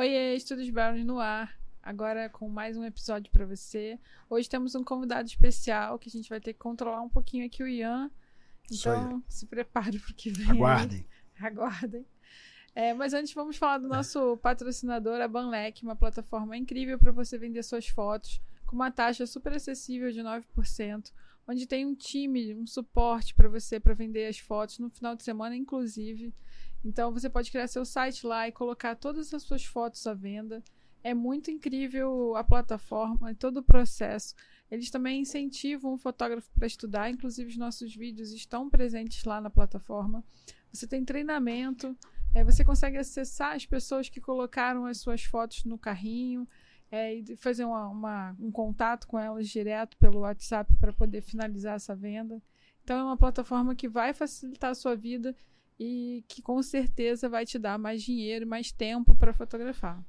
Oi, Estudos Brownie no ar. Agora com mais um episódio para você. Hoje temos um convidado especial que a gente vai ter que controlar um pouquinho aqui o Ian. Então, se prepare para o que vem. Aguardem. Aí. Aguardem. É, mas antes vamos falar do nosso patrocinador, a Banlec, uma plataforma incrível para você vender suas fotos com uma taxa super acessível de 9%, onde tem um time, um suporte para você para vender as fotos no final de semana, inclusive. Então você pode criar seu site lá e colocar todas as suas fotos à venda. É muito incrível a plataforma e todo o processo. Eles também incentivam o fotógrafo para estudar, inclusive os nossos vídeos estão presentes lá na plataforma. Você tem treinamento, é, você consegue acessar as pessoas que colocaram as suas fotos no carrinho é, e fazer uma, uma, um contato com elas direto pelo WhatsApp para poder finalizar essa venda. Então é uma plataforma que vai facilitar a sua vida e que com certeza vai te dar mais dinheiro, mais tempo para fotografar.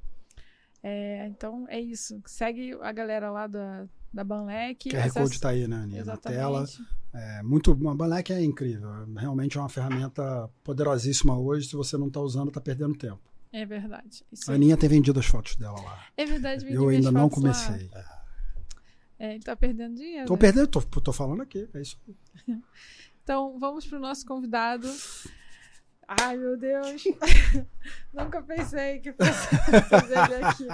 É, então é isso. Segue a galera lá da, da Banlec. QR acessa... Code está aí, né, Aninha? Na tela. É, muito, a Banlec é incrível. Realmente é uma ferramenta poderosíssima hoje. Se você não está usando, está perdendo tempo. É verdade. Isso a Aninha tem vendido as fotos dela lá. É verdade, Eu ainda não comecei. Lá. É, ele tá perdendo dinheiro. Tô né? perdendo, tô, tô falando aqui. É isso. então, vamos pro nosso convidado. Ai, meu Deus. Nunca pensei que fosse fazer ele aqui.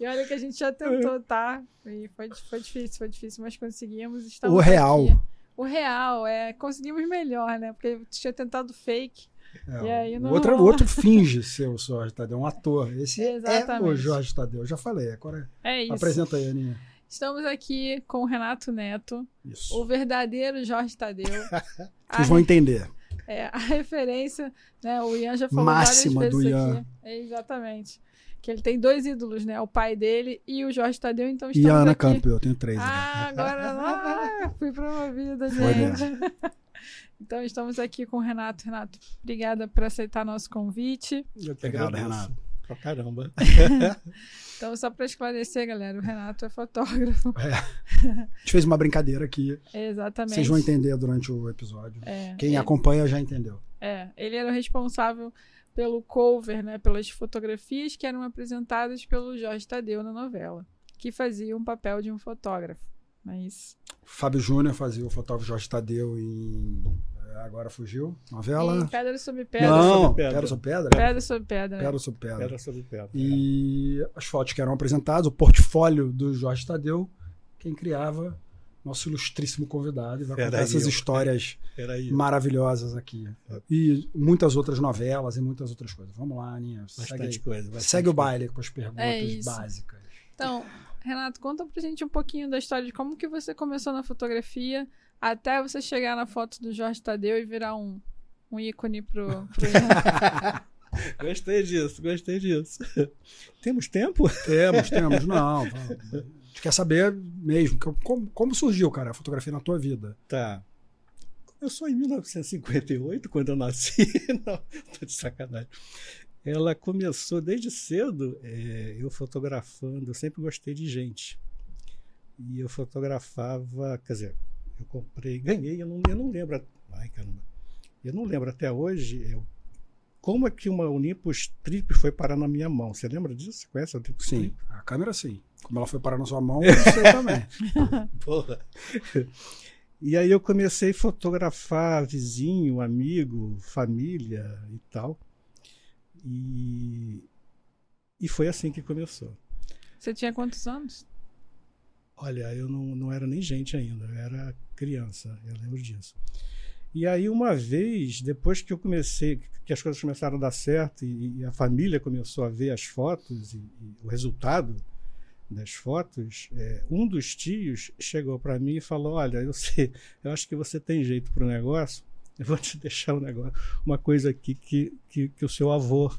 E olha que a gente já tentou, tá? E foi, foi difícil, foi difícil, mas conseguimos. Estamos o real. Aqui. O real, é. Conseguimos melhor, né? Porque tinha tentado fake. É, não... outro, outro finge ser o Jorge Tadeu, um ator. Esse Exatamente. é o Jorge Tadeu. Já falei, agora é isso. apresenta aí, Aninha. Estamos aqui com o Renato Neto, isso. o verdadeiro Jorge Tadeu. Vocês vão entender. É, a referência, né? O Ian já falou Máxima várias vezes do Ian. aqui. É, exatamente. Que ele tem dois ídolos, né? O pai dele e o Jorge Tadeu, então estamos E a Ana aqui. Campbell, eu tenho três. Ah, agora ah, fui promovida, gente. então estamos aqui com o Renato. Renato, obrigada por aceitar nosso convite. Eu que Obrigado, Renato. Pra caramba. então, só para esclarecer, galera, o Renato é fotógrafo. É. A gente fez uma brincadeira aqui. Exatamente. Vocês vão entender durante o episódio. É, Quem ele, acompanha já entendeu. É, ele era o responsável pelo cover, né, pelas fotografias que eram apresentadas pelo Jorge Tadeu na novela, que fazia um papel de um fotógrafo. Não é? Fábio Júnior fazia o fotógrafo Jorge Tadeu em agora fugiu. Novela. E pedra sobre pedra. Não, sobre pedra. pedra sobre pedra. Pedra sobre pedra. Pedra sobre pedra. Pedra sobre pedra. E as fotos que eram apresentadas, o portfólio do Jorge Tadeu, quem criava, nosso ilustríssimo convidado, e vai contar essas histórias maravilhosas aqui. E muitas outras novelas e muitas outras coisas. Vamos lá, Aninha. Bastante segue, coisa. Bastante segue o baile com as perguntas é básicas. Então, Renato, conta pra gente um pouquinho da história de como que você começou na fotografia até você chegar na foto do Jorge Tadeu e virar um, um ícone pro, pro Gostei disso, gostei disso. Temos tempo? Temos, temos. Não, a gente quer saber mesmo como, como surgiu, cara, a fotografia na tua vida. Tá. Começou em 1958, quando eu nasci. Não, tô de sacanagem. Ela começou desde cedo, é, eu fotografando, eu sempre gostei de gente. E eu fotografava, quer dizer, eu comprei, ganhei, eu não, eu não lembro. Ai, caramba. Eu não lembro até hoje eu, como é que uma Olympus Trip foi parar na minha mão. Você lembra disso? Você conhece a Olympus sim, Trip? a câmera sim. Como ela foi parar na sua mão, eu sei também. Porra. E aí eu comecei a fotografar vizinho, amigo, família e tal. E, e foi assim que começou. Você tinha quantos anos? Olha, eu não, não era nem gente ainda, eu era criança, eu lembro disso. E aí, uma vez, depois que eu comecei, que as coisas começaram a dar certo e, e a família começou a ver as fotos e, e o resultado das fotos, é, um dos tios chegou para mim e falou: Olha, eu sei, eu acho que você tem jeito para o negócio, eu vou te deixar um negócio, uma coisa aqui que, que, que o seu avô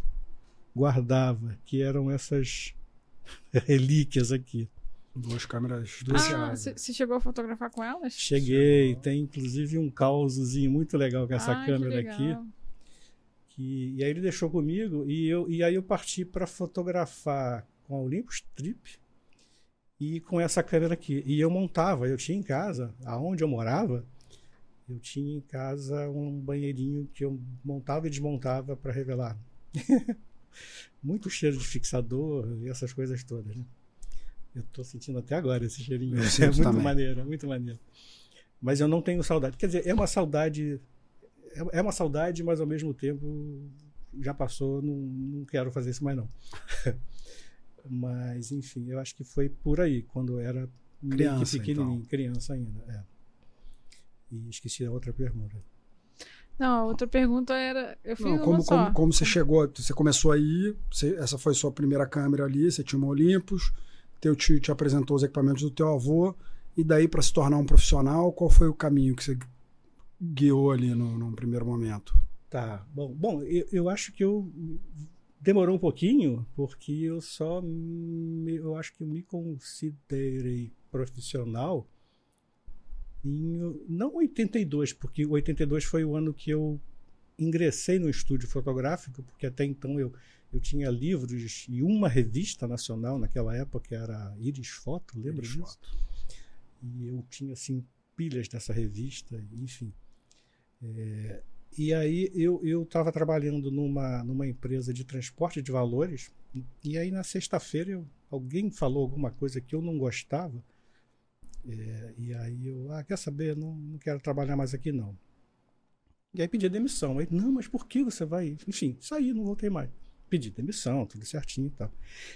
guardava, que eram essas relíquias aqui. Duas câmeras Ah, você chegou a fotografar com elas? Cheguei, tem inclusive um causozinho muito legal com essa ah, câmera que aqui. Que, e aí ele deixou comigo e, eu, e aí eu parti para fotografar com a Olympus Trip e com essa câmera aqui. E eu montava, eu tinha em casa, aonde eu morava, eu tinha em casa um banheirinho que eu montava e desmontava para revelar. muito cheiro de fixador e essas coisas todas. Né? Eu estou sentindo até agora esse cheirinho. É muito também. maneiro, muito maneiro. Mas eu não tenho saudade. Quer dizer, é uma saudade. É, é uma saudade, mas ao mesmo tempo já passou, não, não quero fazer isso mais não. mas, enfim, eu acho que foi por aí, quando eu era criança, pequenininho, então. criança ainda. É. E esqueci a outra pergunta. Não, a outra pergunta era. Eu fiz não, como, como, como, você chegou, você começou aí, você, essa foi sua primeira câmera ali, você tinha uma Olympus, teu tio te apresentou os equipamentos do teu avô, e daí para se tornar um profissional, qual foi o caminho que você guiou ali no, num primeiro momento? Tá, bom, bom eu, eu acho que eu demorou um pouquinho, porque eu só, me, eu acho que eu me considerei profissional em, não 82, porque 82 foi o ano que eu ingressei no estúdio fotográfico, porque até então eu, eu tinha livros e uma revista nacional naquela época, que era Iris Foto, lembra Iris disso? Foto. E eu tinha assim pilhas dessa revista, enfim. É, e aí eu estava trabalhando numa, numa empresa de transporte de valores, e aí na sexta-feira alguém falou alguma coisa que eu não gostava, é, e aí eu, ah, quer saber, não, não quero trabalhar mais aqui não. E aí pedi demissão. Aí, não, mas por que você vai? Enfim, saí, não voltei mais. Pedi demissão, tudo certinho e tal.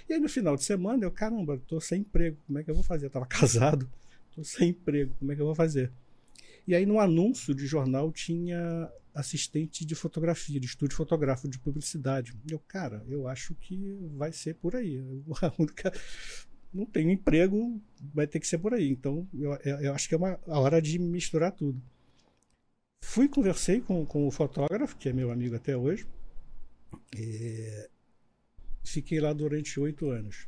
E aí no final de semana eu, caramba, tô sem emprego, como é que eu vou fazer? Eu tava casado, tô sem emprego, como é que eu vou fazer? E aí no anúncio de jornal tinha assistente de fotografia, de estúdio fotográfico de publicidade. Eu, cara, eu acho que vai ser por aí. A única não tenho emprego, vai ter que ser por aí. Então, eu, eu acho que é uma, a hora de misturar tudo. Fui, conversei com, com o fotógrafo, que é meu amigo até hoje. É, fiquei lá durante oito anos.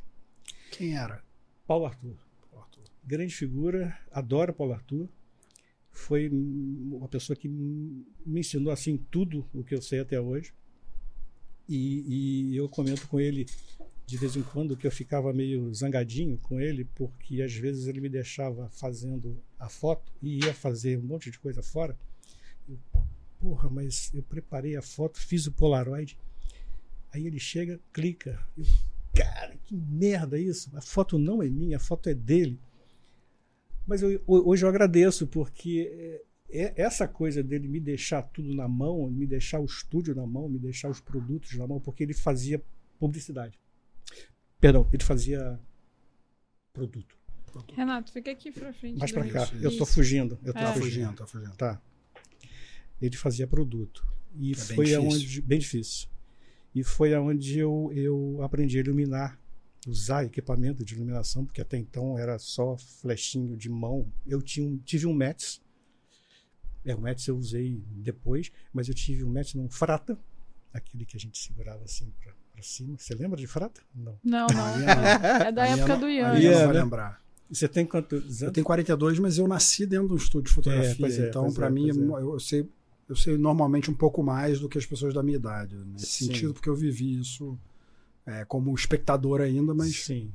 Quem era? Paulo Arthur. Paulo Arthur. Grande figura, adoro Paulo Arthur. Foi uma pessoa que me ensinou assim tudo o que eu sei até hoje. E, e eu comento com ele de vez em quando que eu ficava meio zangadinho com ele, porque às vezes ele me deixava fazendo a foto e ia fazer um monte de coisa fora. Eu, Porra, mas eu preparei a foto, fiz o Polaroid. Aí ele chega, clica. Eu, cara, que merda isso. A foto não é minha, a foto é dele. Mas eu, hoje eu agradeço, porque é, é essa coisa dele me deixar tudo na mão, me deixar o estúdio na mão, me deixar os produtos na mão, porque ele fazia publicidade. Perdão, ele fazia produto. Renato, fica aqui pra frente. Mais pra cá. Eu tô fugindo. Eu tô é. fugindo, tô fugindo. Tá. Ele fazia produto. E é foi bem aonde. Bem difícil. E foi aonde eu, eu aprendi a iluminar, usar equipamento de iluminação, porque até então era só flechinho de mão. Eu tinha um, tive um Metz. É, o Metz eu usei depois, mas eu tive um Metz num Frata, aquele que a gente segurava assim pra pra cima. Você lembra de Frata? Não. Não, não. É da época do Ian. Aí não vai né? lembrar. Você tem quantos anos? Eu tenho 42, mas eu nasci dentro de um estúdio de fotografia. É, é, então, para é, mim, é. eu sei, eu sei normalmente um pouco mais do que as pessoas da minha idade. Nesse Sim. sentido, porque eu vivi isso é, como espectador ainda, mas Sim.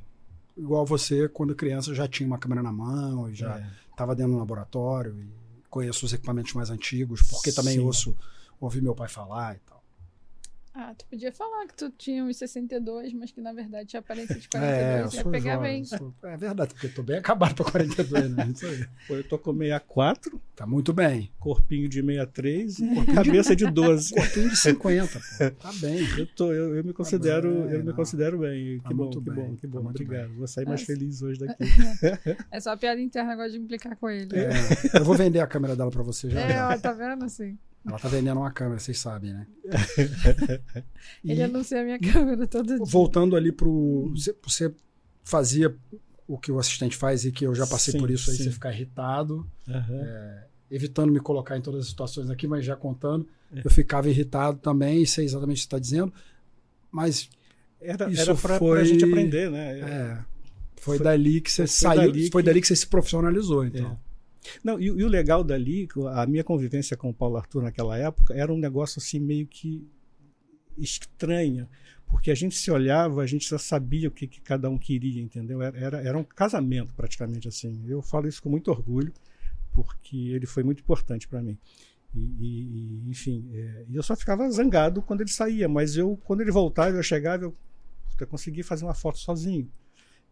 igual você, quando criança, já tinha uma câmera na mão e já estava é. dentro do laboratório. E conheço os equipamentos mais antigos, porque também ouço, ouvi meu pai falar e tal. Ah, tu podia falar que tu tinha uns 62, mas que na verdade tinha aparência de 42. É, eu sou pegar jovem, bem. Sou... É verdade, porque eu tô bem acabado pra 42, né? Isso aí. Pô, eu tô com 64. Tá muito bem. Corpinho de 63 e cabeça de 12. Corpinho de 50, pô. Tá bem. Eu, tô, eu, eu me considero, tá bem, eu me considero bem. Tá que bom, que bem, bom, que bom. Tá Obrigado. Bem. Vou sair mais é. feliz hoje daqui. É só piada interna, agora de implicar com ele. É. Eu vou vender a câmera dela pra você já. É, ó, tá vendo assim? Ela tá vendendo uma câmera, vocês sabem, né? Ele anuncia a minha câmera todo dia. Voltando ali pro. Você, você, fazia o que o assistente faz e que eu já passei sim, por isso aí, sim. você ficar irritado. Uhum. É, evitando me colocar em todas as situações aqui, mas já contando. É. Eu ficava irritado também, e sei exatamente o que você está dizendo. Mas. Era, isso era pra, foi, pra gente aprender, né? É, foi, foi dali que você saiu. Dali foi dali que você se profissionalizou, então. Não, e, e, o legal dali, a minha convivência com o Paulo Arthur naquela época era um negócio assim meio que estranha, porque a gente se olhava, a gente já sabia o que, que cada um queria, entendeu? Era, era, era, um casamento praticamente assim. Eu falo isso com muito orgulho, porque ele foi muito importante para mim. E, e enfim, é, eu só ficava zangado quando ele saía, mas eu, quando ele voltava, eu chegava, eu, eu consegui fazer uma foto sozinho.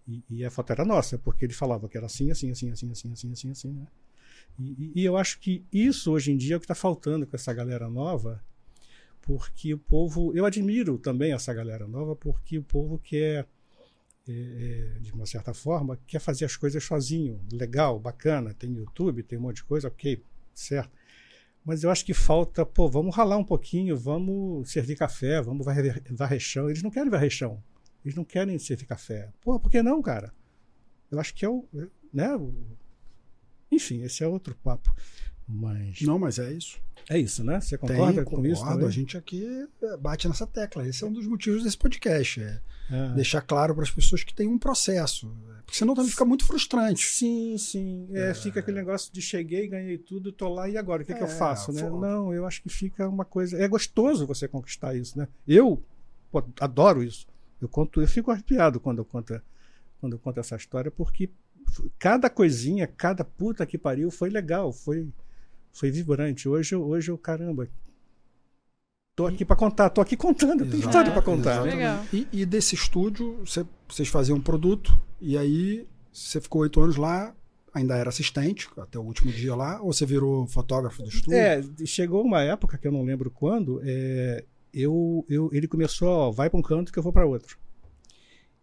E, e, a foto era nossa, porque ele falava que era assim, assim, assim, assim, assim, assim, assim, assim, né? E, e eu acho que isso hoje em dia é o que está faltando com essa galera nova, porque o povo, eu admiro também essa galera nova, porque o povo quer é, é, de uma certa forma, quer fazer as coisas sozinho, legal, bacana, tem YouTube, tem um monte de coisa, ok, certo. Mas eu acho que falta, pô, vamos ralar um pouquinho, vamos servir café, vamos varrer, varrer chão. Eles não querem varrer chão, eles não querem servir café. Pô, por que não, cara? Eu acho que é o. Né? Enfim, esse é outro papo. Mas... Não, mas é isso. É isso, né? Você concorda Tem, com isso? Também? A gente aqui é, bate nessa tecla. Esse é um dos motivos desse podcast. É, é. deixar claro para as pessoas que tem um processo. Porque senão também fica muito frustrante. Sim, sim. É, é. Fica aquele negócio de cheguei, ganhei tudo, tô lá e agora? O que, que eu é, faço? Né? Não, eu acho que fica uma coisa. É gostoso você conquistar isso, né? Eu pô, adoro isso. Eu conto, eu fico arrepiado quando eu conto, quando eu conto essa história, porque cada coisinha, cada puta que pariu foi legal, foi foi vibrante. Hoje, hoje eu, caramba, tô aqui para contar, tô aqui contando, tem história para contar. E, e, desse estúdio, cê, vocês faziam um produto, e aí você ficou oito anos lá, ainda era assistente, até o último dia lá, ou você virou fotógrafo do estúdio? É, chegou uma época que eu não lembro quando, é, eu, eu, ele começou, ó, vai para um canto que eu vou para outro.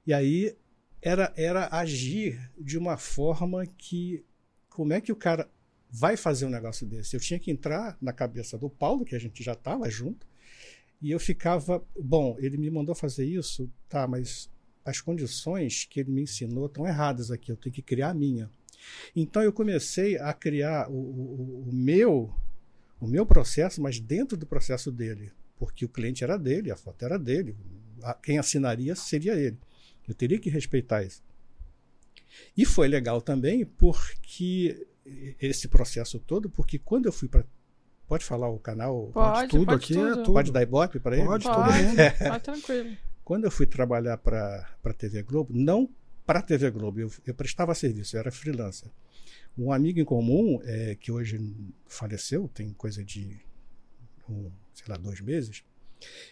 E aí era, era agir de uma forma que, como é que o cara vai fazer um negócio desse. Eu tinha que entrar na cabeça do Paulo, que a gente já estava junto, e eu ficava, bom, ele me mandou fazer isso, tá, mas as condições que ele me ensinou estão erradas aqui, eu tenho que criar a minha. Então eu comecei a criar o, o, o meu o meu processo, mas dentro do processo dele, porque o cliente era dele, a foto era dele, quem assinaria seria ele. Eu teria que respeitar isso. E foi legal também porque esse processo todo, porque quando eu fui para. Pode falar o canal? Pode, pode tudo pode aqui é tudo. Pode dar ibope para ele? Pode, pode, mundo. Pode, tranquilo. Quando eu fui trabalhar para a TV Globo, não para a TV Globo, eu, eu, prestava serviço, eu era freelancer. Um amigo em comum, é, que hoje faleceu, tem coisa de, um, sei lá, dois meses,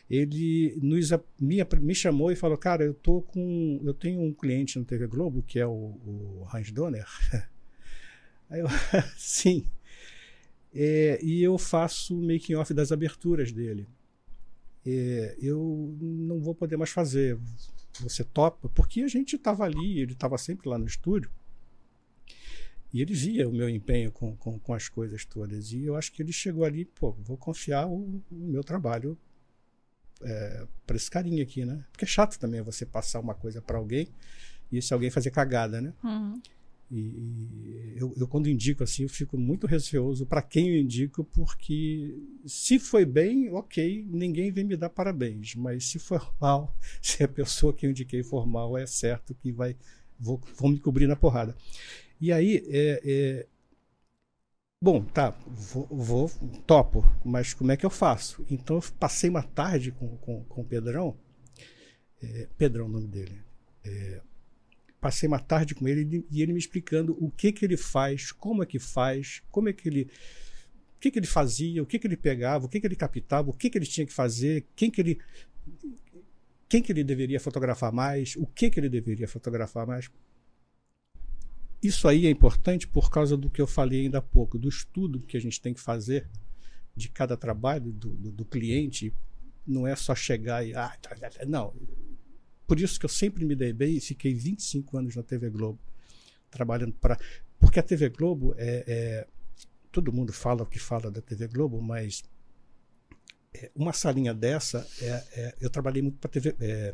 ele nos, me, me chamou e falou, cara, eu tô com, eu tenho um cliente na TV Globo, que é o, o Hans Donner, Aí eu, sim. É, e eu faço o making off das aberturas dele. É, eu não vou poder mais fazer. Você topa? Porque a gente estava ali, ele estava sempre lá no estúdio. E ele via o meu empenho com, com, com, as coisas todas. E eu acho que ele chegou ali, pô, vou confiar o, o meu trabalho é, para esse carinha aqui, né? Porque é chato também você passar uma coisa para alguém e se alguém fazer cagada, né? Uhum. E, e eu, eu, quando indico assim, eu fico muito receoso para quem eu indico, porque se foi bem, ok, ninguém vem me dar parabéns, mas se for mal, se a pessoa que eu indiquei for mal, é certo que vai vou, vão me cobrir na porrada. E aí, é, é bom, tá, vou, vou, topo, mas como é que eu faço? Então eu passei uma tarde com, com, com o Pedrão, é, Pedrão é o nome dele, é, passei uma tarde com ele e ele me explicando o que que ele faz, como é que faz, como é que ele o que que ele fazia, o que que ele pegava, o que que ele captava, o que que ele tinha que fazer, quem que ele quem que ele deveria fotografar mais, o que que ele deveria fotografar mais. Isso aí é importante por causa do que eu falei ainda há pouco, do estudo que a gente tem que fazer de cada trabalho do, do, do cliente. Não é só chegar e. Ah, tá, tá, tá. não, por isso que eu sempre me dei bem e fiquei 25 anos na TV Globo, trabalhando para. Porque a TV Globo é, é, Todo mundo fala o que fala da TV Globo, mas é, uma salinha dessa. É, é eu trabalhei muito para TV. É,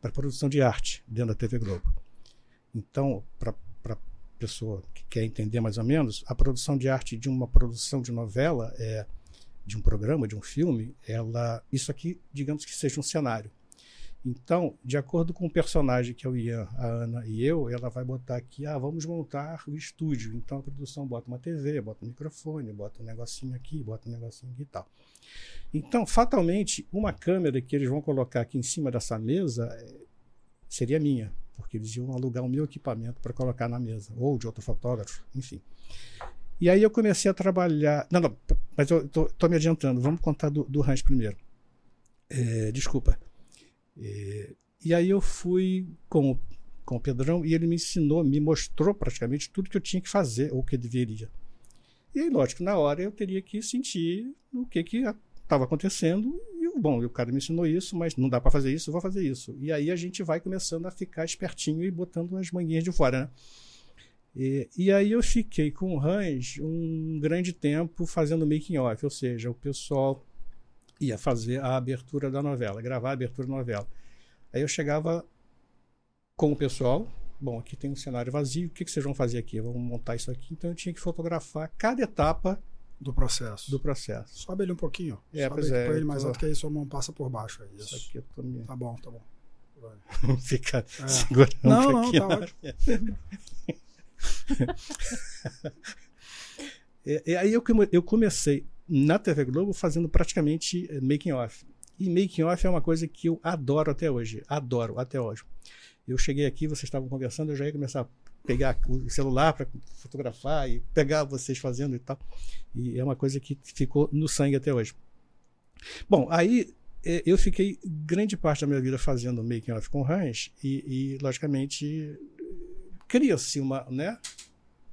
para produção de arte dentro da TV Globo. Então, para pessoa que quer entender mais ou menos, a produção de arte de uma produção de novela, é, de um programa, de um filme, ela, isso aqui, digamos que seja um cenário. Então, de acordo com o personagem que é o Ian, a Ana e eu, ela vai botar aqui, ah, vamos montar o estúdio. Então a produção bota uma TV, bota um microfone, bota um negocinho aqui, bota um negocinho aqui e tal. Então, fatalmente, uma câmera que eles vão colocar aqui em cima dessa mesa eh, seria minha, porque eles iam alugar o meu equipamento para colocar na mesa, ou de outro fotógrafo, enfim. E aí eu comecei a trabalhar. Não, não, mas eu tô me adiantando. Vamos contar do, do Hans primeiro. É, desculpa. É, e aí eu fui com, com o Pedrão e ele me ensinou, me mostrou praticamente tudo que eu tinha que fazer, ou que deveria. E aí, lógico, na hora eu teria que sentir o que que estava acontecendo. Bom, o cara me ensinou isso, mas não dá para fazer isso, eu vou fazer isso. E aí a gente vai começando a ficar espertinho e botando as manguinhas de fora, né? E, e, aí eu fiquei com o Hans um grande tempo fazendo making off, ou seja, o pessoal ia fazer a abertura da novela, gravar a abertura da novela. Aí eu chegava com o pessoal, bom, aqui tem um cenário vazio, o que, que vocês vão fazer aqui? Vamos montar isso aqui. Então eu tinha que fotografar cada etapa do processo. Do processo. Sobe ele um pouquinho. É, Sobe pois ele, é. Ele mais tô... alto que aí sua mão passa por baixo. É isso. isso aqui eu tô me... Tá bom, tá bom. Fica é. segurando não, não, aqui. Tá ótimo. e, e, aí eu, eu comecei na TV Globo fazendo praticamente making off. E making off é uma coisa que eu adoro até hoje. Adoro até hoje. Eu cheguei aqui, vocês estavam conversando, eu já ia começar pegar o celular para fotografar e pegar vocês fazendo e tal. E é uma coisa que ficou no sangue até hoje. Bom, aí eu fiquei grande parte da minha vida fazendo making off com Hans e, e logicamente cria-se uma, né,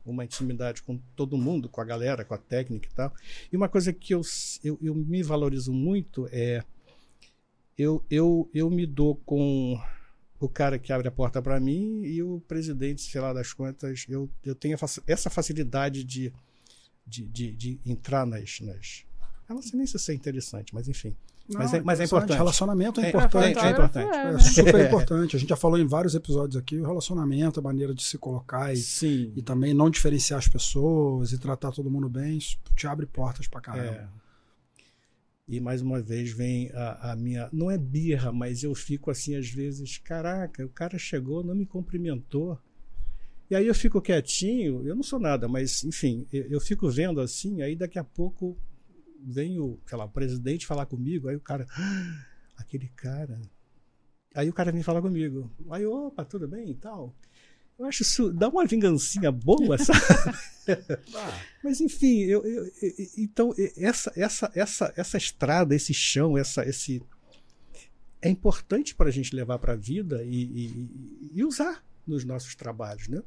uma intimidade com todo mundo, com a galera, com a técnica e tal. E uma coisa que eu, eu, eu me valorizo muito é eu, eu, eu me dou com o cara que abre a porta para mim e o presidente, sei lá das contas, eu, eu tenho essa facilidade de, de, de, de entrar nas, nas. Eu não sei nem se isso é interessante, mas enfim. Não, mas, é, mas é importante. Relacionamento é, é importante. É, é importante. É, super importante. A gente já falou em vários episódios aqui, o relacionamento, a maneira de se colocar e, Sim. e também não diferenciar as pessoas e tratar todo mundo bem, isso te abre portas pra caramba. E mais uma vez vem a, a, minha. Não é birra, mas eu fico assim às vezes: caraca, o cara chegou, não me cumprimentou. E aí eu fico quietinho, eu não sou nada, mas enfim, eu, eu fico vendo assim, aí daqui a pouco vem o, lá, presidente falar comigo, aí o cara, ah, aquele cara. Aí o cara vem falar comigo. Aí, opa, tudo bem e tal. Eu acho isso dá uma vingancinha boa, sabe? ah. Mas enfim, eu, eu, eu, então essa, essa, essa, essa estrada, esse chão, essa, esse é importante para a gente levar para a vida e, e, e, usar nos nossos trabalhos, né?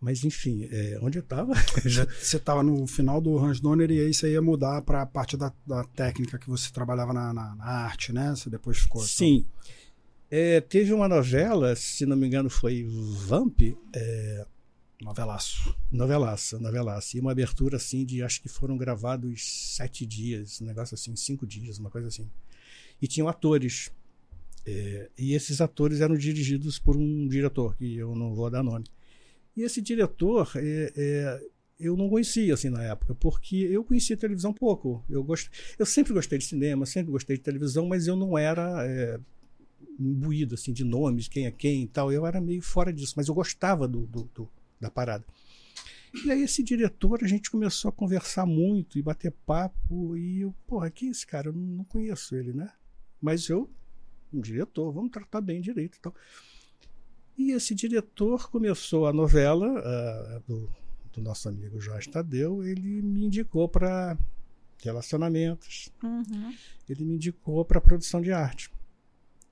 Mas enfim, é, onde eu estava? você estava no final do Hans Donner e aí você ia mudar para a parte da, da, técnica que você trabalhava na, na, na, arte, né? Você depois ficou. Sim. Então... É, teve uma novela, se não me engano foi Vamp. É, novelaço. Novelaço, novelaço. E uma abertura assim de acho que foram gravados sete dias, um negócio assim, cinco dias, uma coisa assim. E tinham atores. É, e esses atores eram dirigidos por um diretor, que eu não vou dar nome. E esse diretor, é, é, eu não conhecia assim na época, porque eu conhecia televisão pouco. Eu, gost... eu sempre gostei de cinema, sempre gostei de televisão, mas eu não era é, imbuído assim, de nomes, quem é quem e tal. Eu era meio fora disso, mas eu gostava do, do, do, da parada. E aí esse diretor, a gente começou a conversar muito e bater papo, e eu, porra, quem é esse cara? Eu não conheço ele, né? Mas eu, um diretor, vamos tratar bem direito e tal. E esse diretor começou a novela uh, do, do, nosso amigo Jorge Tadeu, ele me indicou para relacionamentos, uhum. ele me indicou para produção de arte.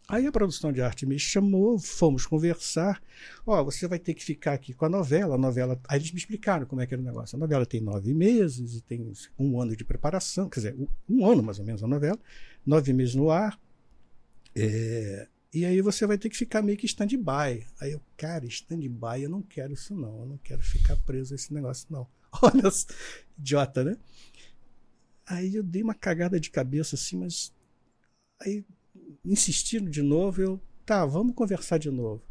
Aí a produção de arte me chamou, fomos conversar. Ó, oh, você vai ter que ficar aqui com a novela. A novela. Aí eles me explicaram como é que era o negócio. A novela tem nove meses e tem um ano de preparação, quer dizer, um ano mais ou menos a novela, nove meses no ar. É, e aí você vai ter que ficar meio que stand-by. Aí eu, cara, stand-by, eu não quero isso não. Eu não quero ficar preso a esse negócio, não. Olha, idiota, né? Aí eu dei uma cagada de cabeça assim, mas. Aí insistindo de novo, eu, tá, vamos conversar de novo.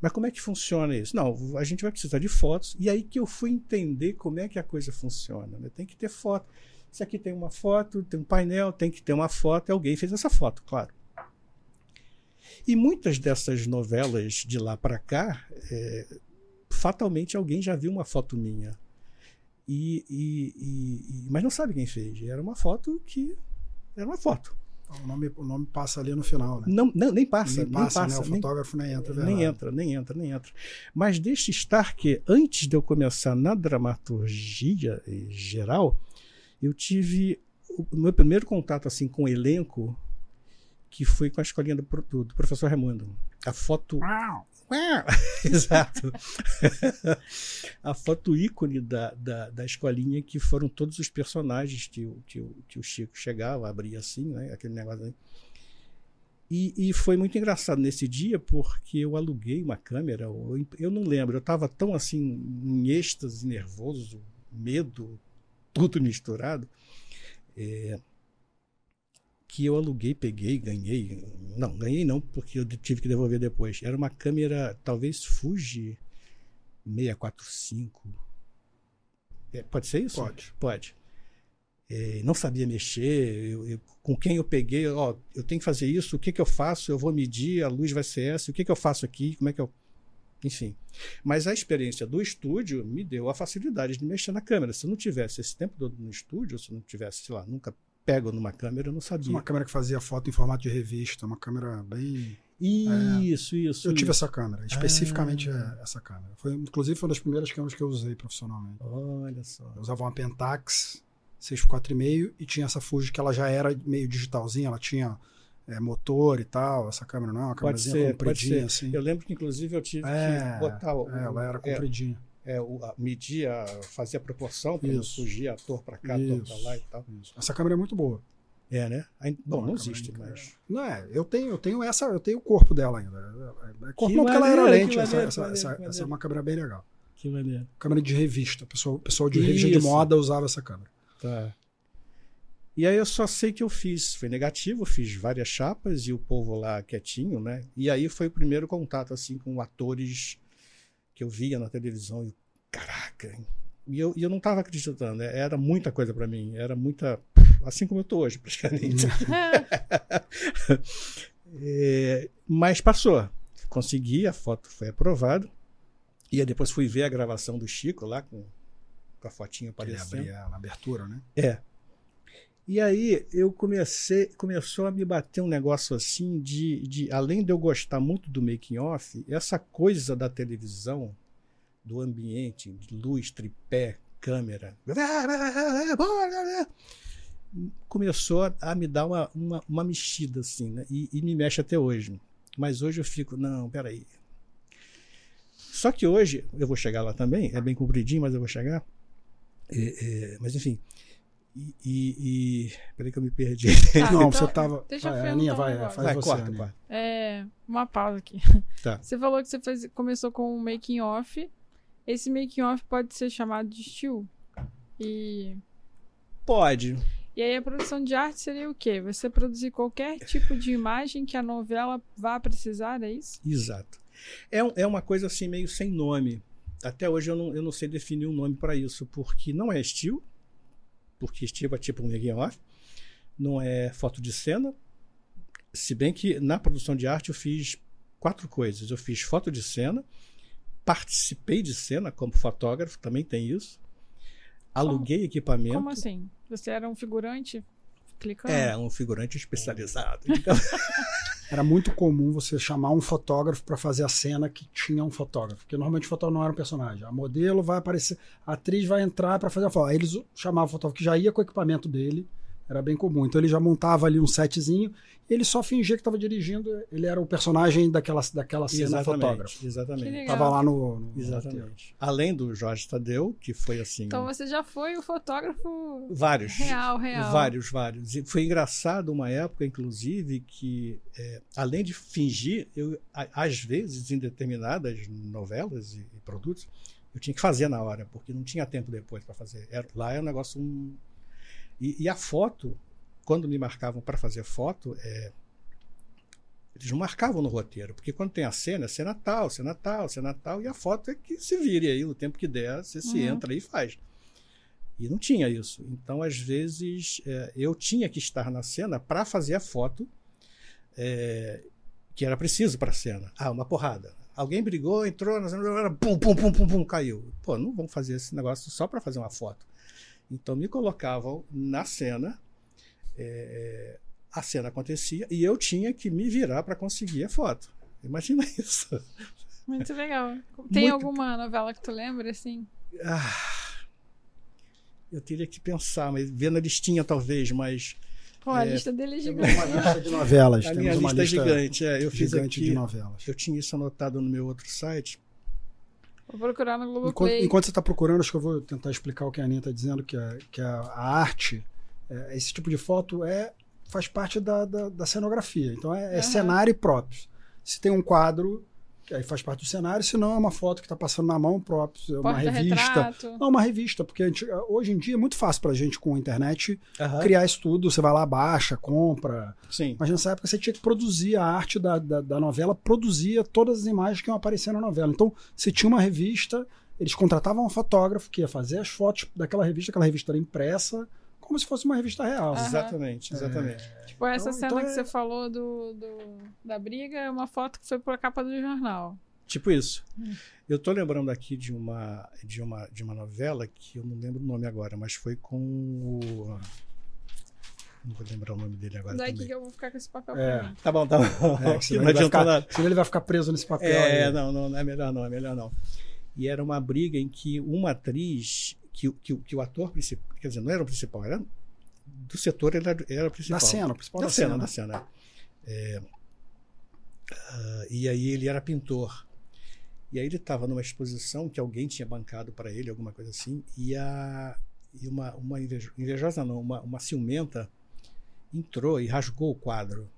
Mas como é que funciona isso? Não, a gente vai precisar de fotos. E aí que eu fui entender como é que a coisa funciona. Né? Tem que ter foto. Se aqui tem uma foto, tem um painel, tem que ter uma foto. Alguém fez essa foto, claro. E muitas dessas novelas de lá para cá, é, fatalmente alguém já viu uma foto minha. E, e, e, mas não sabe quem fez. Era uma foto que. Era uma foto. O nome, o nome passa ali no final, né? Não, não nem passa. Nem passa, nem passa né? O fotógrafo nem, nem entra. Nem entra, nem entra, nem entra. Mas deixe estar que antes de eu começar na dramaturgia geral, eu tive o meu primeiro contato assim com o elenco que foi com a escolinha do, do, do professor Raimundo. A foto. Uau. Exato. a foto ícone da, da, da escolinha, que foram todos os personagens que, o, que, o, que o Chico chegava, abria assim, né? Aquele negócio aí. E, e, foi muito engraçado nesse dia porque eu aluguei uma câmera. Eu, eu não lembro, eu estava tão assim em êxtase, nervoso, medo, tudo misturado. É, que eu aluguei, peguei, ganhei. Não, ganhei não, porque eu tive que devolver depois. Era uma câmera, talvez Fuji 645. É, pode ser isso? Pode. Pode. É, não sabia mexer. Eu, eu, com quem eu peguei, ó, eu tenho que fazer isso, o que, que eu faço? Eu vou medir, a luz vai ser essa, o que, que eu faço aqui? Como é que eu. Enfim. Mas a experiência do estúdio me deu a facilidade de mexer na câmera. Se eu não tivesse esse tempo todo no estúdio, se eu não tivesse, sei lá, nunca pego numa câmera, eu não sabia. Uma câmera que fazia foto em formato de revista, uma câmera bem. Isso, é, isso. Eu tive isso. essa câmera, especificamente ah. essa câmera. Foi, inclusive, foi uma das primeiras câmeras que eu usei profissionalmente. Olha só. Eu usava uma Pentax 6x4,5 e tinha essa Fuji que ela já era meio digitalzinha, ela tinha é, motor e tal. Essa câmera não é uma câmerazinha compridinha assim. Eu lembro que, inclusive, eu tive é, que botar. O, é, ela era é, compridinha. É, é, o, a, media, fazia proporção para não fugir ator para cá, ator para lá e tal. Isso. Essa câmera é muito boa. É, né? Bom, não, não existe, mas. Não é, eu tenho, eu tenho essa, eu tenho o corpo dela ainda. É, é corpo que não, porque ela era lente. Essa, essa, essa, essa, é uma câmera bem legal. Que maneiro. Câmera de revista. O pessoal, pessoal de Isso. revista de moda usava essa câmera. Tá. E aí eu só sei que eu fiz. Foi negativo, fiz várias chapas e o povo lá quietinho, né? E aí foi o primeiro contato, assim, com atores que eu via na televisão. E, caraca! E eu, e eu não estava acreditando. Né? Era muita coisa para mim. Era muita assim como eu estou hoje, praticamente. é, mas passou. Consegui, a foto foi aprovada. E aí depois fui ver a gravação do Chico lá com, com a fotinha aparecendo. Ele abria na abertura, né? É. E aí eu comecei, começou a me bater um negócio assim de, de além de eu gostar muito do making off, essa coisa da televisão, do ambiente, de luz, tripé, câmera começou a me dar uma, uma, uma mexida, assim, né? E, e, me mexe até hoje. Mas hoje eu fico, não, peraí. Só que hoje, eu vou chegar lá também, é bem compridinho, mas eu vou chegar. É, é, mas enfim. E, e, e, Peraí que eu me perdi. Ah, não, então, você tava. Deixa vai, eu Aninha, vai, faz vai, você, corta, Aninha. É, uma pausa aqui. Tá. Você falou que você fez, começou com um making off. Esse making off pode ser chamado de estilo? E. Pode. E aí a produção de arte seria o quê? Você produzir qualquer tipo de imagem que a novela vá precisar, é isso? Exato. É, é uma coisa assim meio sem nome. Até hoje eu não, eu não sei definir um nome para isso, porque não é estilo, porque estilo é tipo um making off, não é foto de cena, se bem que na produção de arte eu fiz quatro coisas. Eu fiz foto de cena, participei de cena como fotógrafo, também tem isso. Aluguei como, equipamento. Como assim? Você era um figurante clicando? É, um figurante especializado. Então... era muito comum você chamar um fotógrafo para fazer a cena que tinha um fotógrafo, porque normalmente o fotógrafo não era um personagem. A modelo vai aparecer, a atriz vai entrar para fazer a foto. Aí eles chamavam o fotógrafo que já ia com o equipamento dele era bem comum. Então ele já montava ali um setzinho e ele só fingia que estava dirigindo. Ele era o personagem daquela, daquela cena exatamente, fotógrafo. Exatamente. Tava lá no. no exatamente. Além do Jorge Tadeu, que foi assim. Então você já foi o fotógrafo. Vários. Real, real. Vários, vários. E foi engraçado uma época, inclusive, que é, além de fingir, eu, às vezes, em determinadas novelas e, e, produtos, eu tinha que fazer na hora, porque não tinha tempo depois para fazer. Era, lá é um negócio. Um, e, e a foto, quando me marcavam para fazer foto, é, eles não marcavam no roteiro, porque quando tem a cena, é cena tal, cena tal, cena tal, e a foto é que se vire aí, o tempo que der, você uhum. se entra aí e faz. E não tinha isso. Então, às vezes, é, eu tinha que estar na cena para fazer a foto é, que era preciso para a cena. Ah, uma porrada. Alguém brigou, entrou na cena, pum, pum, pum, pum, pum, caiu. Pô, não vamos fazer esse negócio só para fazer uma foto. Então me colocavam na cena, é, a cena acontecia e eu tinha que me virar para conseguir a foto. Imagina isso. Muito legal. Tem Muito... alguma novela que tu lembra, assim? Ah, eu teria que pensar, mas vendo a listinha talvez, mas. Pô, a é, lista dele é gigante. Uma lista de novelas. A minha lista, é gigante. É, eu fiz aqui, de novelas. Eu tinha isso anotado no meu outro site. Vou procurar no Globoplay. Enquanto, enquanto você está procurando, acho que eu vou tentar explicar o que a Aninha está dizendo, que, a, que a, a arte, é, esse tipo de foto é faz parte da, da, da cenografia. Então é, é uhum. cenário próprios. Se tem um quadro, que aí faz parte do cenário, se não é uma foto que está passando na mão próprio, é uma revista. Não, uma revista, porque gente, hoje em dia é muito fácil para a gente com a internet uhum. criar isso tudo. Você vai lá, baixa, compra. Sim. Mas nessa época você tinha que produzir a arte da, da, da novela, produzia todas as imagens que iam aparecer na novela. Então, se tinha uma revista, eles contratavam um fotógrafo que ia fazer as fotos daquela revista, aquela revista era impressa como se fosse uma revista real. Uhum. Exatamente, exatamente. É... Tipo, essa então, cena então que é... você falou do, do, da briga é uma foto que foi por a capa do jornal. Tipo isso. Hum. Eu tô lembrando aqui de uma, de, uma, de uma novela que eu não lembro o nome agora, mas foi com o. Não vou lembrar o nome dele agora. Daí também. que eu vou ficar com esse papel é. Tá bom, tá bom. É, senão, ele ficar, senão, ele vai ficar, preso nesse papel. É, aí. não, não, não é melhor não, é melhor não. E era uma briga em que uma atriz, que, que, que o ator principal, quer dizer, não era o principal, era do setor ele era, era principal. Da cena, principal da, da cena. cena. Da cena. É, uh, e aí ele era pintor. E aí ele estava numa exposição que alguém tinha bancado para ele, alguma coisa assim, e, a, e uma, uma invejo, invejosa, não, uma, uma ciumenta entrou e rasgou o quadro.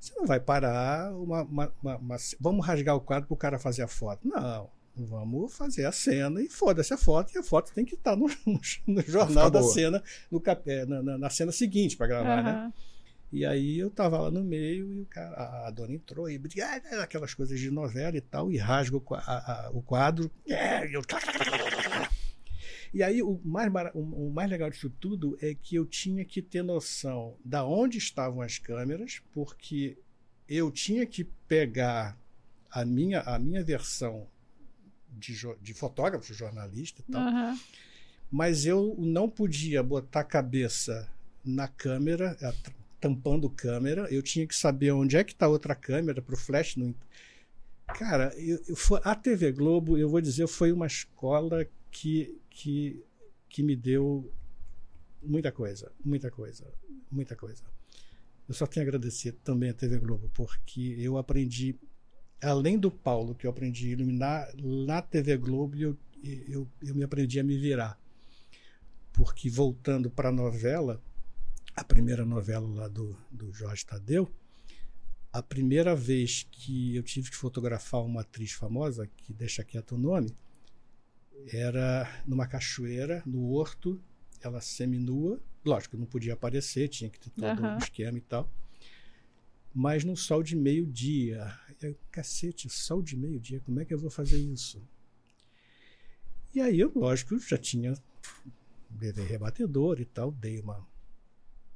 Você não vai parar uma, uma, uma, uma vamos rasgar o quadro para o cara fazer a foto. Não Vamos fazer a cena e foda-se a foto, e a foto tem que estar tá no, no, jornal da cena, no, é, na, na, na, cena seguinte para gravar, uhum. né? E aí eu tava lá no meio e o cara, a, dona entrou e ah, aquelas coisas de novela e tal, e rasga o, a, a, o quadro. É, eu... E aí o mais, o mais legal disso tudo é que eu tinha que ter noção da onde estavam as câmeras, porque eu tinha que pegar a minha, a minha versão de, de fotógrafo, jornalista e tal. Uhum. Mas eu não podia botar a cabeça na câmera, tampando câmera. Eu tinha que saber onde é que está outra câmera para o flash não. Cara, eu, eu, a TV Globo, eu vou dizer, foi uma escola que, que, que me deu muita coisa, muita coisa, muita coisa. Eu só tenho a agradecer também a TV Globo, porque eu aprendi além do Paulo, que eu aprendi a iluminar, na TV Globo eu, eu, eu me aprendi a me virar. Porque voltando para a novela, a primeira novela lá do, do Jorge Tadeu, a primeira vez que eu tive que fotografar uma atriz famosa, que deixa quieto o nome, era numa cachoeira, no horto, ela seminua. Lógico, não podia aparecer, tinha que ter todo uhum. um esquema e tal mas no sol de meio-dia. Cacete, sol de meio-dia, como é que eu vou fazer isso? E aí eu, lógico, já tinha levei rebatedor e tal, dei uma,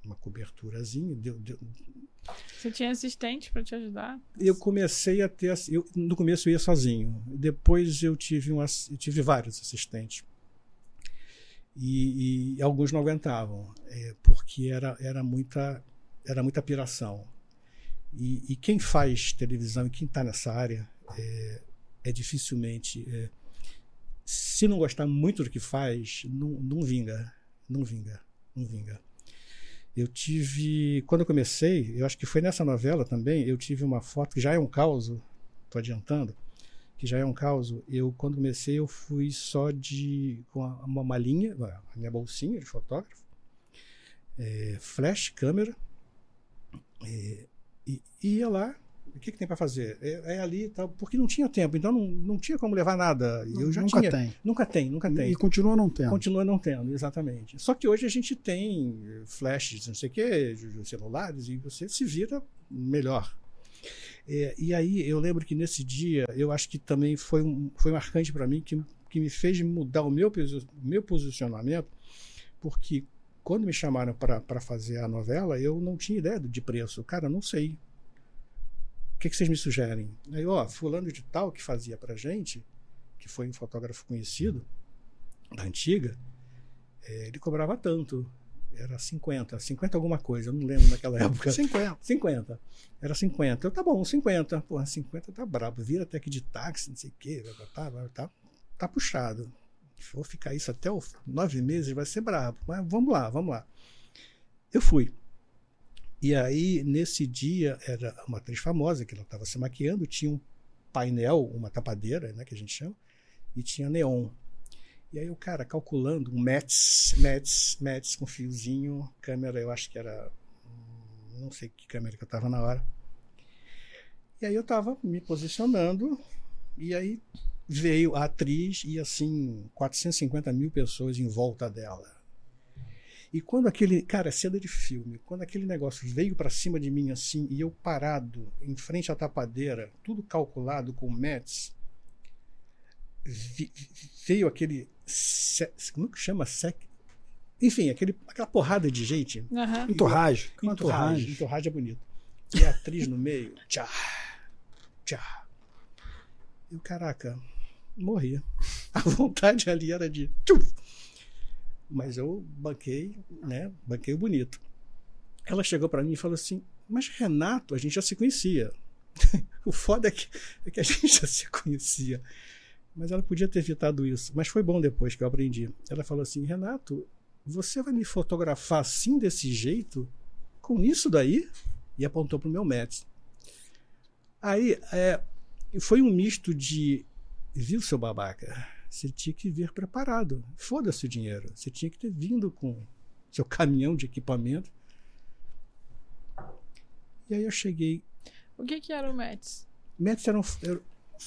uma coberturazinha. Deu, deu... Você tinha assistente para te ajudar? Eu comecei a ter. Eu, no começo eu ia sozinho. Depois eu tive, um, eu tive vários assistentes. E, e alguns não aguentavam, é, porque era, era, muita, era muita piração. E, e quem faz televisão e quem está nessa área é, é dificilmente. É, se não gostar muito do que faz, não, não vinga. Não vinga. Não vinga. Eu tive. Quando eu comecei, eu acho que foi nessa novela também, eu tive uma foto que já é um caos, estou adiantando, que já é um caos. Eu, quando comecei, eu fui só de. com uma malinha, a minha bolsinha de fotógrafo, é, flash, câmera. É, e ia lá, o que, que tem para fazer? É, é ali, tal, porque não tinha tempo, então não, não tinha como levar nada. Eu já nunca tinha, tem. Nunca tem, nunca tem. E continua não tendo. Continua não tendo, exatamente. Só que hoje a gente tem flashes, não sei o quê, celulares, e você se vira melhor. É, e aí eu lembro que nesse dia, eu acho que também foi, um, foi marcante para mim, que, que me fez mudar o meu, meu posicionamento, porque quando me chamaram para fazer a novela, eu não tinha ideia de preço. Cara, não sei. O que, que vocês me sugerem? Aí, ó, fulano de tal que fazia pra gente, que foi um fotógrafo conhecido, da antiga, é, ele cobrava tanto. era 50, 50 alguma coisa, eu não lembro naquela época. 50. 50. Era 50. Eu, tá bom, 50. Porra, 50 tá brabo. Vira até aqui de táxi, não sei o quê. Tá, tá, tá, tá puxado. For ficar isso até os nove meses, vai ser brabo. Mas vamos lá, vamos lá. Eu fui. E aí, nesse dia, era uma atriz famosa que ela estava se maquiando, tinha um painel, uma tapadeira, né, que a gente chama, e tinha neon. E aí o cara calculando um METS, METS, METS com fiozinho, câmera, eu acho que era. Não sei que câmera que eu estava na hora. E aí eu estava me posicionando, e aí veio a atriz e assim, 450 mil pessoas em volta dela. E quando aquele, cara, cena de filme, quando aquele negócio veio para cima de mim assim, e eu parado em frente à tapadeira, tudo calculado com METS, veio aquele. Como que chama? Sec, enfim, aquele, aquela porrada de gente. Uhum. Entorragem. Entorragem. Entorragem é bonito. E a atriz no meio. Tchá. Tchá. E o caraca, morria. A vontade ali era de. Tchuf, mas eu banquei, né? Banquei bonito. Ela chegou para mim e falou assim: Mas Renato, a gente já se conhecia. o foda é que, é que a gente já se conhecia. Mas ela podia ter evitado isso. Mas foi bom depois que eu aprendi. Ela falou assim: Renato, você vai me fotografar assim, desse jeito? Com isso daí? E apontou para o meu Mets. Aí é, foi um misto de. Viu, seu babaca? Você tinha que vir preparado. Foda-se o dinheiro. Você tinha que ter vindo com seu caminhão de equipamento. E aí eu cheguei. O que, que era o Mets? Mets era um, era,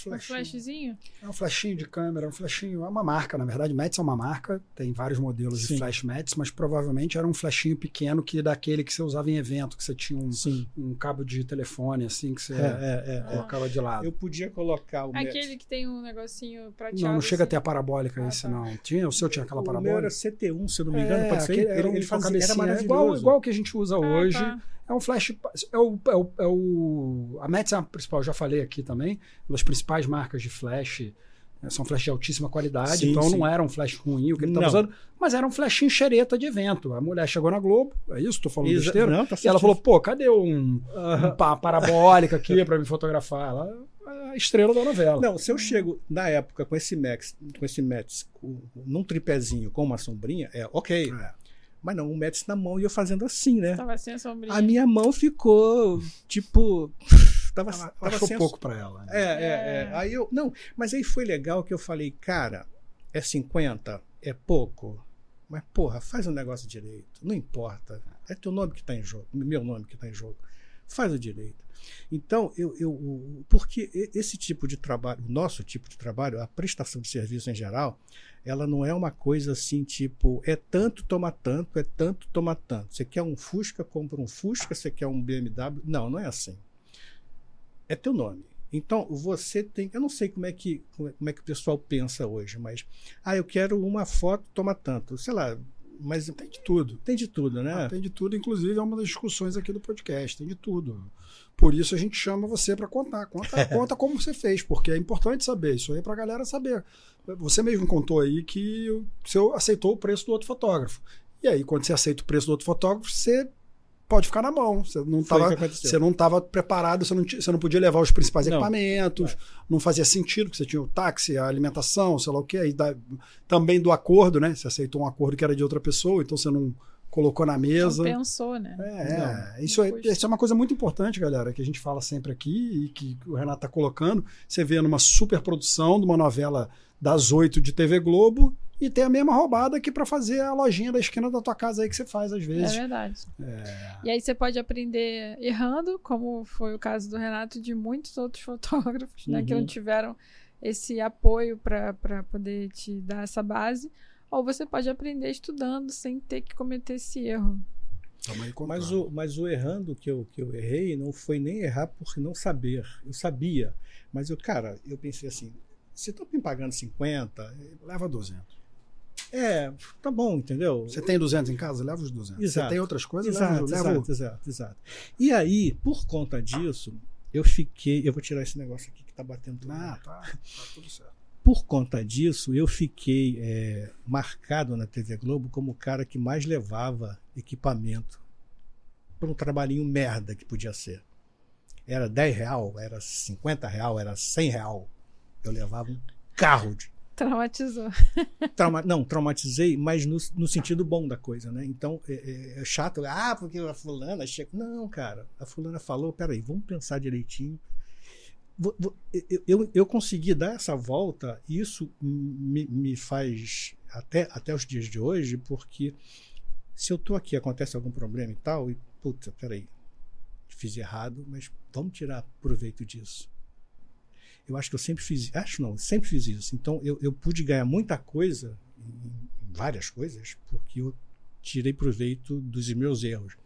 um flashzinho? É um flashinho de câmera, um flashinho, é uma marca, na verdade. Mets é uma marca, tem vários modelos Sim. de flash Mets, mas provavelmente era um flashinho pequeno que daquele que você usava em evento, que você tinha um, um cabo de telefone, assim, que você é, é, é, colocava de lado. Eu podia colocar o Aquele Mets. que tem um negocinho prateado. Não, não chega assim. a ter a parabólica ah, esse, tá. não. Tinha, o seu tinha aquela o parabólica? Era CT1, se eu não me engano, pode ser. Aquele, era um ele fazia, era maravilhoso. Igual, igual que a gente usa ah, hoje. Tá. É um flash. É o, é o, é o, a Metz é a principal, já falei aqui também, uma das principais marcas de flash. Né, são flash de altíssima qualidade, sim, então sim. não era um flash ruim o que ele estava usando, mas era um flashinho xereta de evento. A mulher chegou na Globo, é isso? Estou falando Exa besteira? Não, tá e ela falou: pô, cadê um, uh -huh. um parabólica aqui para me fotografar? Ela a estrela da novela. Não, se eu chego na época com esse Max, com esse Max, num tripézinho com uma sombrinha, é ok. É. Mas não, o Mets na mão e eu fazendo assim, né? Tava sem a sombrinha. A minha mão ficou, tipo. Tava, ela, tava achou pouco para ela. Né? É, é, é, é. Aí eu. Não, mas aí foi legal que eu falei, cara, é 50, é pouco. Mas, porra, faz o um negócio direito. Não importa. É teu nome que está em jogo, meu nome que está em jogo. Faz o direito. Então, eu, eu, porque esse tipo de trabalho, o nosso tipo de trabalho, a prestação de serviço em geral, ela não é uma coisa assim, tipo, é tanto, toma tanto, é tanto, toma tanto. Você quer um Fusca, compra um Fusca, você quer um BMW. Não, não é assim. É teu nome. Então, você tem. Eu não sei como é que, como é que o pessoal pensa hoje, mas. Ah, eu quero uma foto, toma tanto. Sei lá, mas tem de tudo. Tem de tudo, né? Ah, tem de tudo, inclusive é uma das discussões aqui do podcast, tem de tudo. Por isso a gente chama você para contar. Conta, conta como você fez, porque é importante saber. Isso aí é para a galera saber. Você mesmo contou aí que você aceitou o preço do outro fotógrafo. E aí, quando você aceita o preço do outro fotógrafo, você pode ficar na mão. Você não estava você não estava preparado, você não, você não podia levar os principais não. equipamentos, é. não fazia sentido, porque você tinha o táxi, a alimentação, sei lá o quê. Aí da, também do acordo, né? Você aceitou um acordo que era de outra pessoa, então você não colocou na mesa. Não pensou, né? É, não, isso, é, isso é uma coisa muito importante, galera, que a gente fala sempre aqui e que o Renato está colocando. Você vê numa super produção de uma novela das oito de TV Globo e tem a mesma roubada aqui para fazer a lojinha da esquina da tua casa aí que você faz às vezes. É verdade. É... E aí você pode aprender errando, como foi o caso do Renato e de muitos outros fotógrafos, né, que não uhum. tiveram esse apoio para poder te dar essa base ou você pode aprender estudando sem ter que cometer esse erro. Mas o, mas o errando que eu, que eu errei não foi nem errar por não saber. Eu sabia. Mas eu, cara, eu pensei assim: se estão me pagando 50, leva 200. É, tá bom, entendeu? Você tem 200 em casa? Leva os 200. Exato. Você tem outras coisas? Exato, leva, exato, exato, exato. E aí, por conta disso, eu fiquei. Eu vou tirar esse negócio aqui que tá batendo. Ah, tá, tá tudo certo por conta disso, eu fiquei é, marcado na TV Globo como o cara que mais levava equipamento para um trabalhinho merda que podia ser. Era 10 real, era 50 real, era 100 real. Eu levava um carro de. Traumatizou. Trauma, não, traumatizei, mas no, no sentido bom da coisa, né? Então, é, é, é chato. Ah, porque a fulana chega. Não, cara, a fulana falou, peraí, vamos pensar direitinho. Eu, eu, eu consegui dar essa volta, e isso me, me faz até, até os dias de hoje, porque se eu tô aqui, acontece algum problema e tal, e puta, peraí, fiz errado, mas vamos tirar proveito disso. Eu acho que eu sempre fiz, acho não, sempre fiz isso. Então eu, eu pude ganhar muita coisa, várias coisas, porque eu tirei proveito dos meus erros.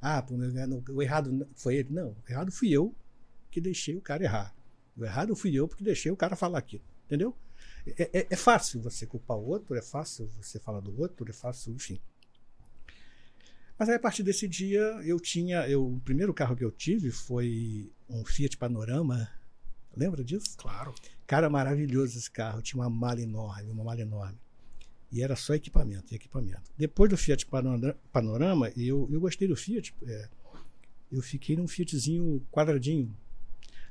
Ah, o errado foi ele. Não, o errado fui eu que deixei o cara errar. O errado fui eu porque deixei o cara falar aquilo. Entendeu? É, é, é fácil você culpar o outro, é fácil você falar do outro, é fácil, enfim. Mas aí, a partir desse dia, eu tinha. Eu, o primeiro carro que eu tive foi um Fiat Panorama. Lembra disso? Claro. Cara, maravilhoso esse carro. Tinha uma mala enorme, uma mala enorme. E era só equipamento, equipamento. Depois do Fiat Panorama, eu, eu gostei do Fiat. É, eu fiquei num Fiatzinho quadradinho.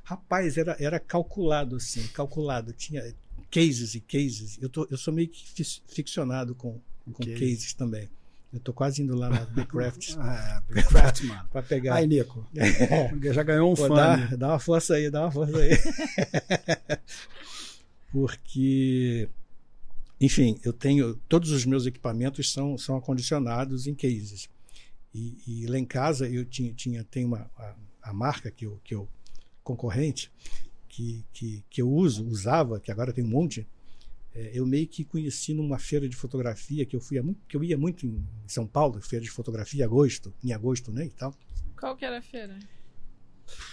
Rapaz, era, era calculado assim, calculado. Tinha cases e cases. Eu, tô, eu sou meio que ficcionado com, com cases também. Eu tô quase indo lá na Big Craft. ah, Big Craft, mano. pra pegar. Aí, Nico. Já ganhou um Pô, fã. Dá, né? dá uma força aí, dá uma força aí. Porque, enfim, eu tenho. Todos os meus equipamentos são, são acondicionados em cases. E, e lá em casa eu tinha, tinha tem uma a, a, marca que eu, que eu concorrente que, que, que eu uso, usava, que agora tem um monte, é, eu meio que conheci numa feira de fotografia que eu fui muito, que eu ia muito em São Paulo, feira de fotografia, agosto, em agosto, né, e tal. Qual que era a feira?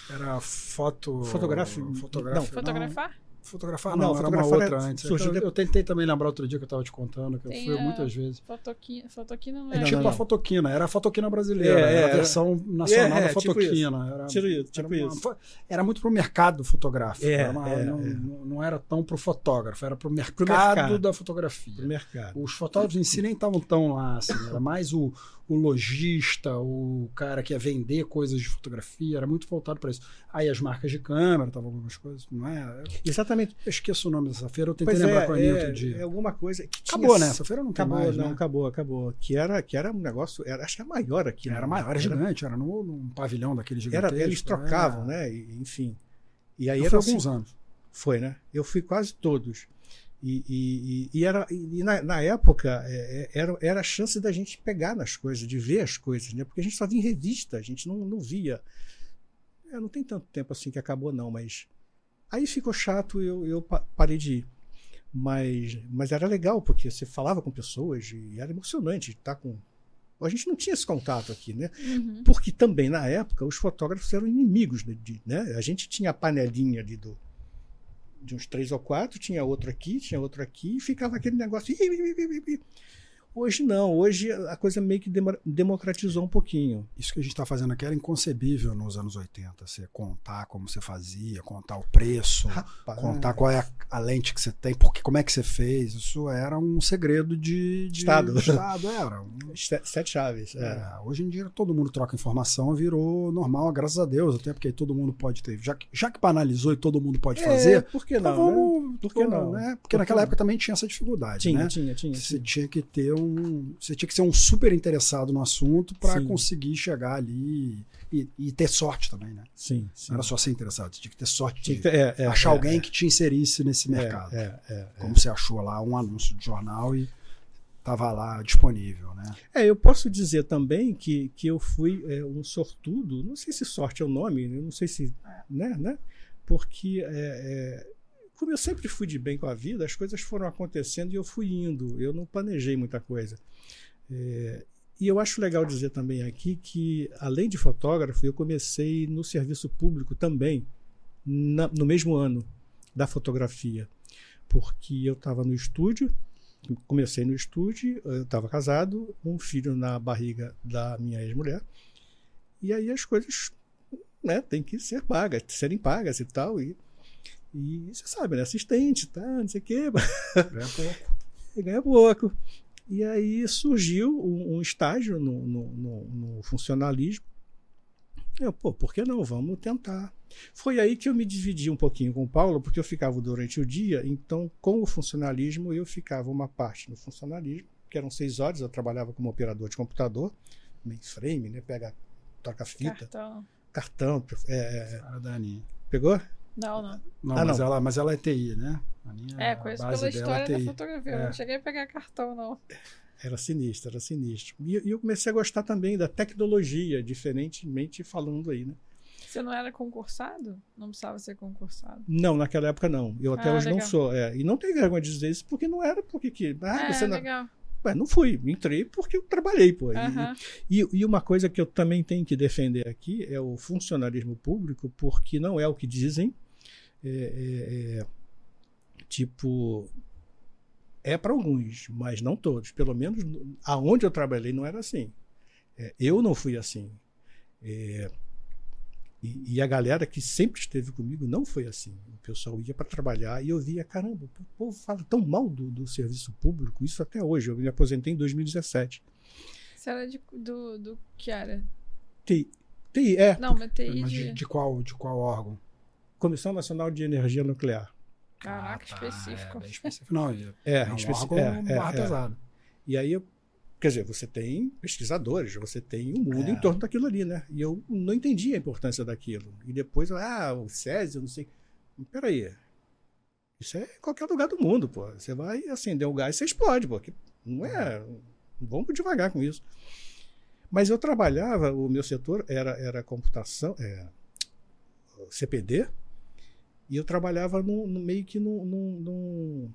Era foto. Fotográfico. Não, fotografar? Fotografar não, não fotografar era uma outra antes. Surgiu eu, eu, tentei também lembrar outro dia que eu estava te contando, que eu fui muitas vezes. Fotoquina, fotoquina não é. é tipo não, a fotoquina, era a fotoquina brasileira, é, era a versão nacional é, da tipo fotoquina. Tipo era, tipo, tipo era, isso. era muito pro mercado fotográfico. É, uma, é, não, é. não, era tão pro fotógrafo, era pro mercado, pro mercado da fotografia. Pro mercado. Os fotógrafos em si nem estavam tão lá, assim, era mais o, o lojista, o cara que ia vender coisas de fotografia, era muito voltado para isso. Aí as marcas de câmera, estavam algumas coisas, não é? Exatamente. Eu esqueço o nome dessa feira, eu tentei pois lembrar é, com a é, outro dia. É alguma coisa que Acabou, né? Essa feira não acabou, mais, não, né? acabou, acabou. Que era, que era um negócio, era, acho que era maior aqui. Era né? maior, era gigante, era no, num pavilhão daquele gigantesco. Era, eles trocavam, né? E, enfim. E aí eu era foi alguns assim, anos. Foi, né? Eu fui quase todos. E, e, e, era, e na, na época é, é, era, era a chance da gente pegar nas coisas, de ver as coisas, né? Porque a gente só via em revista, a gente não, não via. É, não tem tanto tempo assim que acabou, não, mas. Aí ficou chato e eu, eu parei de ir. Mas, mas era legal, porque você falava com pessoas e era emocionante estar com. A gente não tinha esse contato aqui, né? Uhum. Porque também, na época, os fotógrafos eram inimigos, de, de, né? A gente tinha a panelinha ali do, de uns três ou quatro, tinha outro aqui, tinha outro aqui, e ficava aquele negócio. Hoje não, hoje a coisa meio que democratizou um pouquinho. Isso que a gente está fazendo aqui era inconcebível nos anos 80. Você contar como você fazia, contar o preço, Rapaz. contar qual é a, a, lente que você tem, porque como é que você fez. Isso era um segredo de, de Estado. Estado era. Um... Sete chaves. É. É, hoje em dia todo mundo troca informação, virou normal, graças a Deus, até porque todo mundo pode ter. Já que, já que banalizou e todo mundo pode é, fazer. Por que não? Então vamos, né? Por que não? Né? Porque por naquela época também tinha essa dificuldade. Tinha, né? tinha, tinha. Você tinha que ter um você tinha que ser um super interessado no assunto para conseguir chegar ali e, e, ter sorte também, né? Sim, sim. Não era só ser interessado, você tinha que ter sorte de é, é, achar é, alguém é. que te inserisse nesse É, mercado. é, Como você achou lá um anúncio de jornal e estava lá disponível, né? É, eu posso dizer também que, que eu fui um sortudo, não sei se sorte é o nome, não sei se, né, né? Porque como eu sempre fui de bem com a vida, as coisas foram acontecendo e eu fui indo. Eu não planejei muita coisa. É, e eu acho legal dizer também aqui que, além de fotógrafo, eu comecei no serviço público também, na, no mesmo ano da fotografia. Porque eu estava no estúdio, comecei no estúdio, eu estava casado, um filho na barriga da minha ex-mulher, e aí as coisas né, têm que ser pagas, serem pagas e tal. E e você sabe, né? Assistente, tá? Não sei o quê. Ganha pouco. E ganha pouco. E aí surgiu um, um estágio no, no, no, no funcionalismo. Eu, pô, por que não? Vamos tentar. Foi aí que eu me dividi um pouquinho com o Paulo, porque eu ficava durante o dia, então com o funcionalismo eu ficava uma parte no funcionalismo, que eram seis horas, eu trabalhava como operador de computador, mainframe, né? Pega, toca fita. Cartão. Cartão. É, é Aninha. Pegou? Não, não. Não, ah, mas, não. Ela, mas ela é TI, né? é, conheço pela é história é da fotografia. É. Eu não cheguei a pegar cartão, não. Era sinistro, era sinistro. E, e, eu comecei a gostar também da tecnologia, diferentemente falando aí, né? Você não era concursado? Não precisava ser concursado? Não, naquela época não. Eu até ah, hoje legal. não sou. É. E não tenho vergonha de dizer isso porque não era porque que. Ah, é, você não... legal. Ué, não fui, entrei porque eu trabalhei, pô. Uhum. E, e, uma coisa que eu também tenho que defender aqui é o funcionalismo público, porque não é o que dizem. É, é, é tipo, é para alguns, mas não todos. Pelo menos aonde eu trabalhei não era assim. É, eu não fui assim. É, e, e, a galera que sempre esteve comigo não foi assim. O pessoal ia para trabalhar e eu via, caramba, o povo fala tão mal do, do, serviço público, isso até hoje. Eu me aposentei em 2017. Você era de, do, do que era? TI. TI, é. Não, mas TI mas de... de, qual, de qual órgão? Comissão Nacional de Energia Nuclear. Caraca, ah, tá, específico. É, específico. Não, é, é, é um específico. É, é, é, pesado. E aí eu Quer dizer, você tem pesquisadores, você tem um mundo é. em torno daquilo ali, né? E eu não entendi a importância daquilo. E depois, ah, o Césio, não sei. Peraí. Isso é em qualquer lugar do mundo, pô. Você vai acender o gás e você explode, pô. Não é. Vamos devagar com isso. Mas eu trabalhava, o meu setor era, era computação, é, CPD, e eu trabalhava no, no meio que no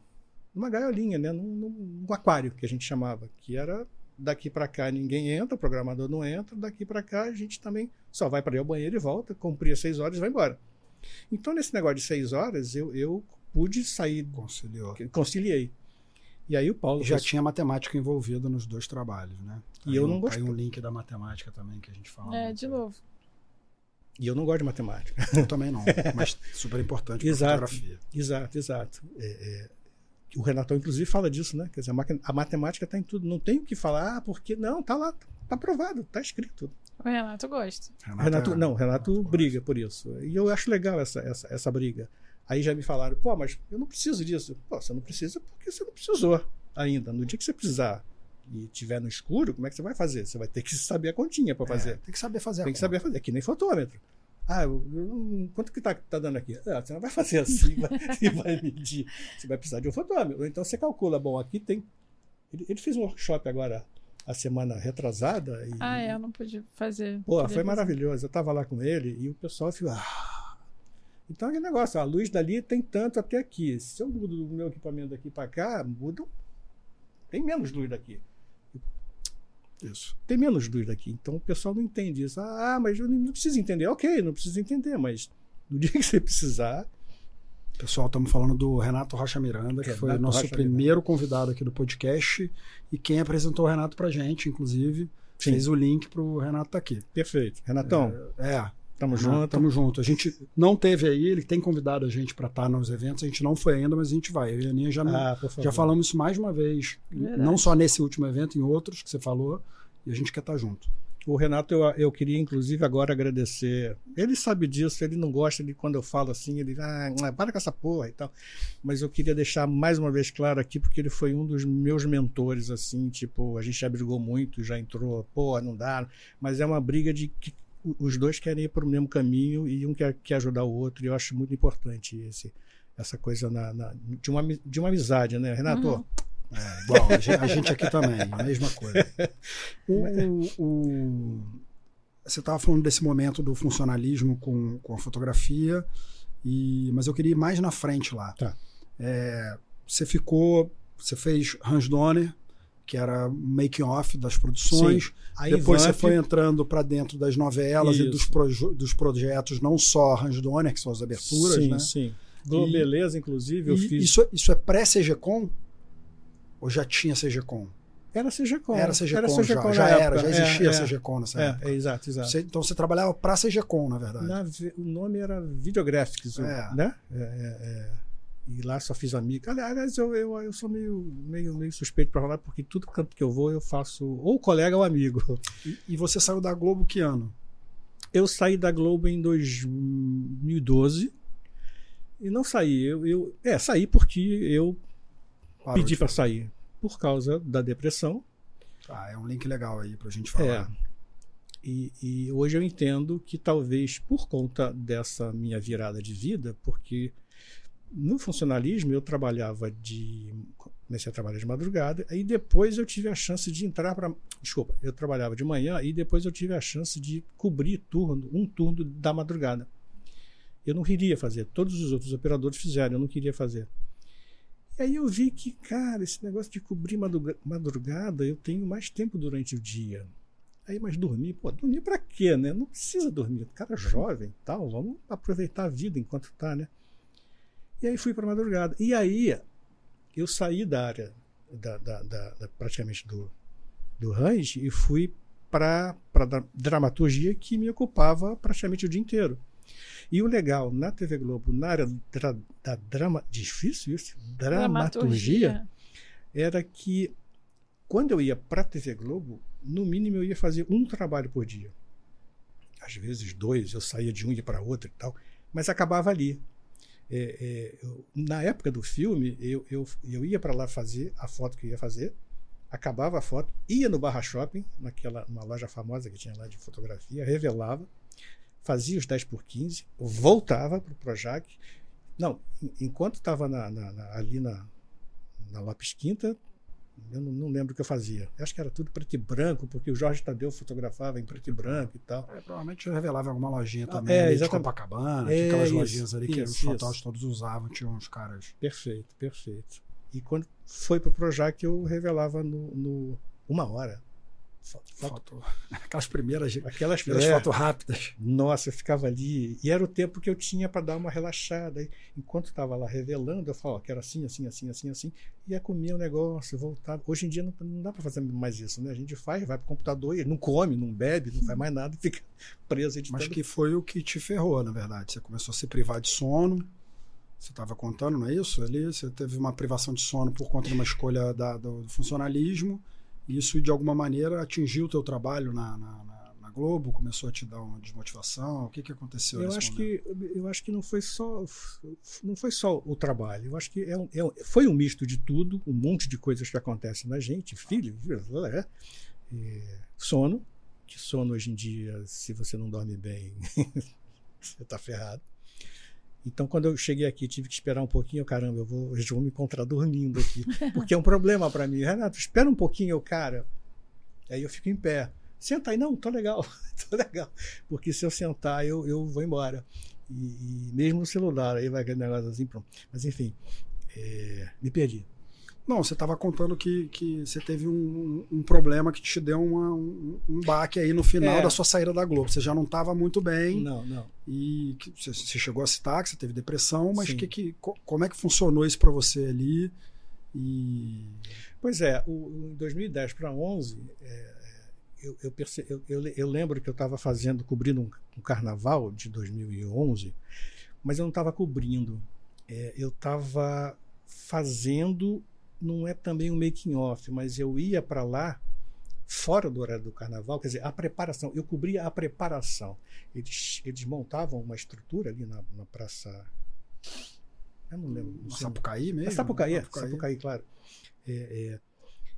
numa gaiolinha, né? Num, num, aquário que a gente chamava, que era daqui para cá ninguém entra, o programador não entra, daqui para cá a gente também só vai para ir ao banheiro e volta, cumpria seis horas e vai embora. Então nesse negócio de seis horas eu, eu pude sair, Conciliou. conciliei. E aí o Paulo já tinha matemática envolvida nos dois trabalhos, né? E aí eu não gostei. Aí um link da matemática também que a gente fala. É, de novo. E eu não gosto de matemática. Eu também não, mas super importante para fotografia. Exato, exato. É, é, o Renatão, inclusive, fala disso, né? Quer dizer, a, matemática está em tudo. Não tem o que falar, ah, porque não, tá lá, tá aprovado, tá escrito. O Renato gosta. Renato, Renato é... não, o Renato, Renato briga por isso. E eu acho legal essa, essa, essa briga. Aí já me falaram, pô, mas eu não preciso disso. Pô, você não precisa porque você não precisou ainda. No dia que você precisar e tiver no escuro, como é que você vai fazer? Você vai ter que saber a continha para é, fazer. É, tem que saber fazer. Tem que saber fazer. É que nem fotômetro. Ah, quanto que está tá dando aqui? Ah, você não vai fazer assim vai, e vai medir. Você vai precisar de um fotômetro. Então você calcula, bom, aqui tem. Ele, ele fez um workshop agora a semana retrasada. E, ah, é, eu não pude fazer. Pô, foi fazer. maravilhoso. Eu estava lá com ele e o pessoal ficou. Ah. Então aquele negócio, a luz dali tem tanto até aqui. Se eu mudo o meu equipamento daqui para cá, muda. Tem menos luz daqui. Isso. Tem menos luz daqui. Então o pessoal não entende isso. Ah, mas eu não preciso entender. Ok, não preciso entender, mas no dia que você precisar. Pessoal, estamos falando do Renato Rocha Miranda, que Renato foi o nosso Rocha primeiro Miranda. convidado aqui do podcast e quem apresentou o Renato pra gente, inclusive, Sim. fez o link pro Renato tá aqui. Perfeito. Renatão. É. é Tamo junto. Tamo junto. A gente não teve aí, ele tem convidado a gente para estar nos eventos, a gente não foi ainda, mas a gente vai. Eu e a Aninha já, ah, já falamos isso mais uma vez. Verdade. Não só nesse último evento, em outros que você falou, e a gente quer estar tá junto. O Renato, eu, eu queria inclusive agora agradecer. Ele sabe disso, ele não gosta de quando eu falo assim, ele ah, para com essa porra e tal. Mas eu queria deixar mais uma vez claro aqui, porque ele foi um dos meus mentores, assim, tipo, a gente já brigou muito, já entrou, pô, não dá. Mas é uma briga de que os dois querem ir para o mesmo caminho e um quer, quer ajudar o outro, e eu acho muito importante esse, essa coisa na, na de, uma, de uma amizade, né? Renato, uhum. É, igual, a gente aqui também, a mesma coisa. O, o você estava falando desse momento do funcionalismo com, com a fotografia, e, mas eu queria ir mais na frente lá. Tá. É, você ficou, você fez Hans Donner, que era making off das produções. Depois você foi entrando para dentro das novelas Isso. e dos, proje dos projetos, não só Hans Donner, que são as aberturas, sim, né? Sim, Beleza, inclusive, eu fiz. Isso, isso é pré-CGCOM? Ou já tinha CGCOM? Era CGCOM. Era CGCOM, era já, já era, já existia é, é, CGCOM nessa é, época. É, exato, exato. Você, então você trabalhava para CGCOM, na verdade. Na, o nome era Videographics, é. né? É, é, é. E lá só fiz amigos. Aliás, eu, eu, eu sou meio, meio, meio suspeito para falar, porque tudo canto que eu vou eu faço ou colega ou amigo. E, e, você saiu da Globo que ano? Eu saí da Globo em 2012. E não saí. Eu, eu, é, saí porque eu Parou pedi para sair. Por causa da depressão. Ah, é um link legal aí pra gente falar. É. E, e hoje eu entendo que talvez por conta dessa minha virada de vida, porque no funcionalismo eu trabalhava de comecei a trabalhar de madrugada aí depois eu tive a chance de entrar para desculpa eu trabalhava de manhã e depois eu tive a chance de cobrir turno um turno da madrugada. Eu não queria fazer todos os outros operadores fizeram eu não queria fazer. E aí eu vi que cara esse negócio de cobrir madrugada eu tenho mais tempo durante o dia. Aí mas dormir pô dormir para quê né? Não precisa dormir cara jovem tal vamos aproveitar a vida enquanto tá né e aí fui para madrugada. E aí eu saí da área, da, da, da, da praticamente do, do range, e fui para a dramaturgia que me ocupava praticamente o dia inteiro. E o legal na TV Globo, na área da, da drama, difícil isso, dramaturgia, dramaturgia, era que quando eu ia para a TV Globo, no mínimo eu ia fazer um trabalho por dia. Às vezes dois, eu saía de um e para outro e tal, mas acabava ali. É, é, eu, na época do filme, eu, eu, eu ia para lá fazer a foto que eu ia fazer, acabava a foto, ia no Barra Shopping, naquela uma loja famosa que tinha lá de fotografia, revelava, fazia os 10 por 15, voltava para o Projac. Não, enquanto estava na, na, na, ali na, na Lopes Quinta, eu não, não, lembro o que eu fazia. Eu acho que era tudo preto e branco, porque o Jorge Tadeu fotografava em preto e branco e tal. É, provavelmente revelava alguma lojinha também, é, de Copacabana, é, aquelas isso, lojinhas ali que isso, os fotógrafos todos usavam, tinham uns caras. Perfeito, perfeito. E quando foi para o Projac, eu revelava no, no uma hora. Foto, foto. Aquelas primeiras, aquelas, primeiras é, fotos rápidas. Nossa, eu ficava ali. E era o tempo que eu tinha para dar uma relaxada. Enquanto estava lá revelando, eu falava, que era assim, assim, assim, assim, assim. Ia comer o um negócio, voltava. Hoje em dia não, não dá para fazer mais isso, né? A gente faz, vai para o computador e não come, não bebe, não faz mais nada e fica preso editando. Mas que foi o que te ferrou, na verdade. Você começou a se privar de sono. Você estava contando, não é isso? Ali você teve uma privação de sono por conta de uma escolha da, do funcionalismo isso, de alguma maneira, atingiu o teu trabalho na, na, na, Globo? Começou a te dar uma desmotivação? O que, que aconteceu eu acho que Eu acho que não foi só, não foi só o trabalho. Eu acho que é um, é, foi um misto de tudo, um monte de coisas que acontecem na gente. Filho, é, sono, que sono hoje em dia, se você não dorme bem, você está ferrado. Então, quando eu cheguei aqui, tive que esperar um pouquinho. Caramba, eu vou, eles vão me encontrar dormindo aqui. Porque é um problema para mim. Renato, espera um pouquinho, cara. Aí eu fico em pé. Senta aí, não, tô legal, tô legal. Porque se eu sentar, eu, eu vou embora. E, e mesmo no celular, aí vai aquele negócio assim, pronto. Mas enfim, é, me perdi. Não, você estava contando que, que você teve um, um problema que te deu uma, um, um baque aí no final é. da sua saída da Globo. Você já não estava muito bem. Não, não. E que, você, você, chegou a citar que você teve depressão, mas que, que, como é que funcionou isso para você ali? E... Pois é, o, em 2010 para 11, é, eu, eu, perce, eu, eu, eu, lembro que eu estava fazendo, cobrindo um, um, carnaval de 2011, mas eu não estava cobrindo. É, eu estava fazendo não é também um making off, mas eu ia para lá fora do horário do carnaval, quer dizer, a preparação, eu cobria a preparação. Eles, eles montavam uma estrutura ali na, na praça. Eu não lembro. Não Sapucaí mesmo? Sapucaí, Sapucaí, é, Sapucaí claro. É, é,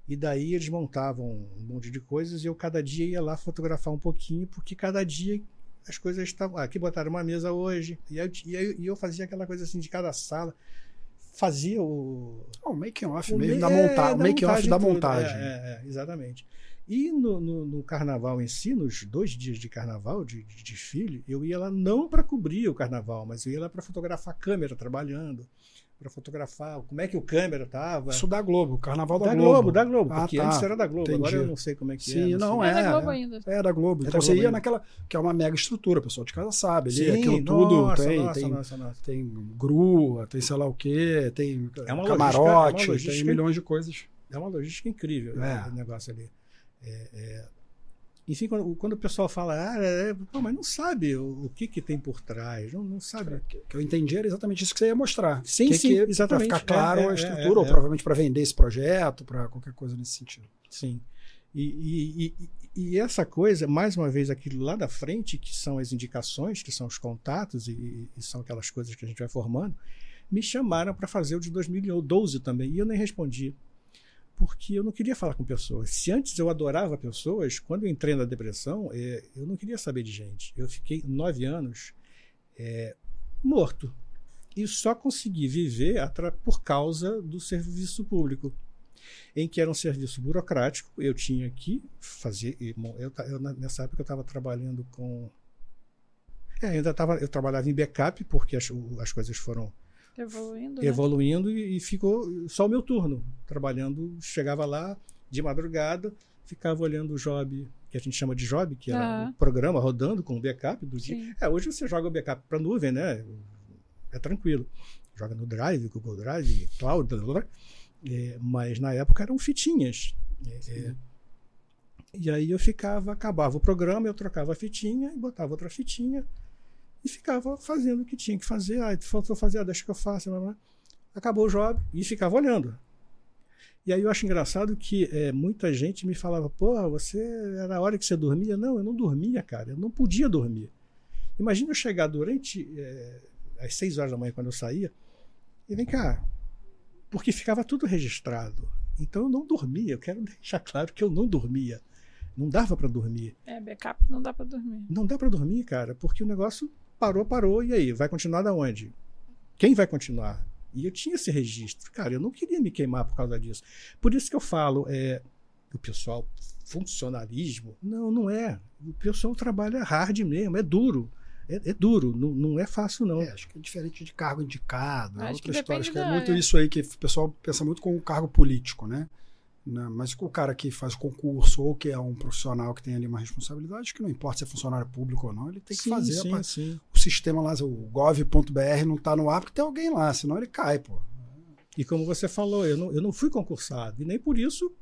e daí eles montavam um monte de coisas e eu cada dia ia lá fotografar um pouquinho, porque cada dia as coisas estavam. Ah, aqui botaram uma mesa hoje. E, eu, e eu fazia aquela coisa assim de cada sala fazia o. Oh, o making off o mesmo, da, monta é, da make off da montagem. É, é, exatamente. E no, no, no, carnaval em si, nos dois dias de carnaval, de, de desfile, eu ia lá não para cobrir o carnaval, mas eu ia lá para fotografar a câmera trabalhando para fotografar como é que o câmera tava. Isso da Globo, Carnaval da, da Globo. Globo. Da Globo, ah, porque tá. antes era da Globo, Entendi. agora eu não sei como é que Sim, é. Não, é. É da Globo ainda. É da Globo. É então você ia naquela, que é uma mega estrutura, o pessoal de casa sabe. Ali, Sim, aquilo tudo nossa, tem, nossa, tem, nossa, nossa. tem grua, tem sei lá o quê, tem é uma camarote, logística, é uma tem milhões de coisas. É uma logística incrível é. o negócio ali. É, é, enfim, quando, quando, o pessoal fala, ah, é, pô, mas não sabe o, o, que, que tem por trás, não, não sabe. Que, que eu entendi era exatamente isso que você ia mostrar. Sim, que, sim, que, exatamente. Para ficar claro é, a estrutura, é, ou provavelmente para vender esse projeto, para qualquer coisa nesse sentido. Sim. E, e, e, e, essa coisa, mais uma vez, aquilo lá da frente, que são as indicações, que são os contatos e, e são aquelas coisas que a gente vai formando, me chamaram para fazer o de 2012 também. E eu nem respondi porque eu não queria falar com pessoas. Se antes eu adorava pessoas, quando eu entrei na depressão, é, eu não queria saber de gente. Eu fiquei nove anos é, morto. E só consegui viver por causa do serviço público, em que era um serviço burocrático. Eu tinha que fazer. Eu, eu, nessa época eu estava trabalhando com. É, ainda tava, eu trabalhava em backup, porque as, as coisas foram Evoluindo. Evoluindo né? e, e, ficou só o meu turno. Trabalhando, chegava lá de madrugada, ficava olhando o job, que a gente chama de job, que era o programa rodando com o backup do Sim. dia. É, hoje você joga o backup para nuvem, né? É tranquilo. Joga no Drive, Google Drive, Cloud, blá, blá, blá. É, mas na época eram fitinhas. É, é, e aí eu ficava, acabava o programa, eu trocava a fitinha e botava outra fitinha e ficava fazendo o que tinha que fazer. Ah, faltou fazer, ah, deixa que eu faça. Blá, blá. Acabou o job e ficava olhando. E aí eu acho engraçado que é, muita gente me falava, pô, você era a hora que você dormia? Não, eu não dormia, cara, eu não podia dormir. Imagina eu chegar durante é, às seis horas da manhã quando eu saía, e vem cá, porque ficava tudo registrado. Então eu não dormia, eu quero deixar claro que eu não dormia. Não dava para dormir. É, backup não dá para dormir. Não dá para dormir, cara, porque o negócio Parou, parou, e aí? Vai continuar da onde? Quem vai continuar? E eu tinha esse registro. Cara, eu não queria me queimar por causa disso. Por isso que eu falo, é, o pessoal, funcionalismo. Não, não é. O pessoal trabalha hard mesmo, é duro. É, é duro, não, não, é fácil, não. É, acho que é diferente de cargo indicado. É acho outra história. Acho que é muito isso aí que o pessoal pensa muito com o cargo político, né? Né? Mas o cara que faz concurso ou que é um profissional que tem ali uma responsabilidade, que não importa se é funcionário público ou não, ele tem que sim, fazer. Sim, sim. Sistema lá, o gov.br não está no ar porque tem alguém lá, senão ele cai, pô. E como você falou, eu não, eu não fui concursado, e nem por isso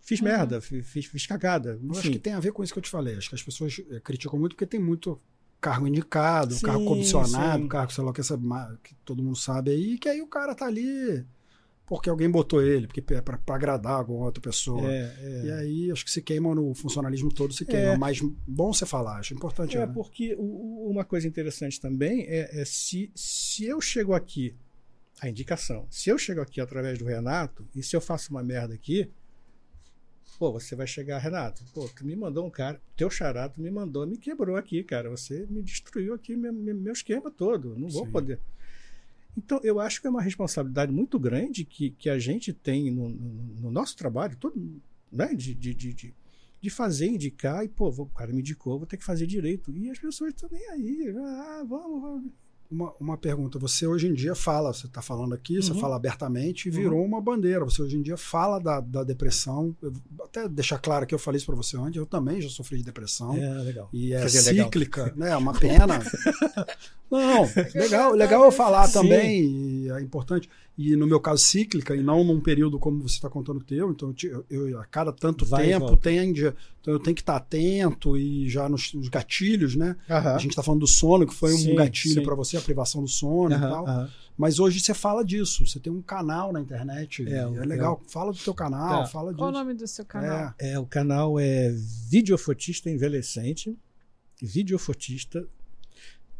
fiz uhum. merda, fiz, fiz cagada. Eu acho que tem a ver com isso que eu te falei. Acho que as pessoas eh, criticam muito porque tem muito cargo indicado, sim, cargo comissionado, sim. cargo, sei lá, que, essa, que todo mundo sabe aí, que aí o cara tá ali porque alguém botou ele, porque é para agradar alguma outra pessoa. É, é. E aí acho que se queima no funcionalismo todo, se queima. É. Mas bom você falar, acho importante. É, né? porque o, uma coisa interessante também é, é, se, se eu chego aqui, a indicação, se eu chego aqui através do Renato, e se eu faço uma merda aqui, pô, você vai chegar, Renato, pô, tu me mandou um cara, teu charato me mandou, me quebrou aqui, cara, você me destruiu aqui meu, meu esquema todo, não vou Sim. poder. Então, eu acho que é uma responsabilidade muito grande que, que a gente tem no, no, no nosso trabalho, todo, né, de, de, de, de, fazer, indicar, e, pô, o cara me indicou, vou ter que fazer direito. E as pessoas estão nem aí, ah, vamos, vamos uma, uma pergunta. Você hoje em dia fala, você está falando aqui, uhum. você fala abertamente e virou uhum. uma bandeira. Você hoje em dia fala da, da depressão. Eu, até deixar claro que eu falei isso para você antes, eu também já sofri de depressão. É, legal. E é cíclica, legal. né? É uma pena. Não, legal, legal eu falar Sim. também, é importante. E no meu caso, cíclica, e não num período como você está contando o teu. Então, eu, eu, a cada tanto Vai tempo tende. Então, eu tenho que estar atento e já nos, nos gatilhos, né? A gente está falando do sono, que foi um sim, gatilho para você, a privação do sono e tal. Mas hoje você fala disso. Você tem um canal na internet. É, é legal. É. Fala do teu canal, tá. fala disso. Qual o nome do seu canal? É, é o canal é Videofotista Envelhecente. Videofotista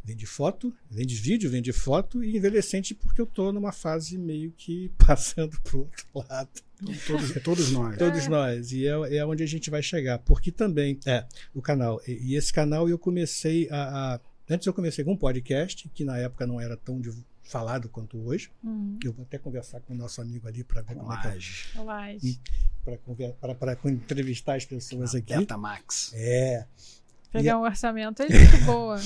Vende foto, vende vídeo, vende foto e envelhecente porque eu estou numa fase meio que passando para o outro lado. Todos, todos nós. Todos é. nós. E é, é onde a gente vai chegar. Porque também, é, o canal. E, e esse canal eu comecei a, a, Antes eu comecei com um podcast, que na época não era tão de, falado quanto hoje. Uhum. Eu vou até conversar com o nosso amigo ali para ver como é que é. Para entrevistar as pessoas aqui. Betamax. É. Pegar e, um orçamento é muito boa.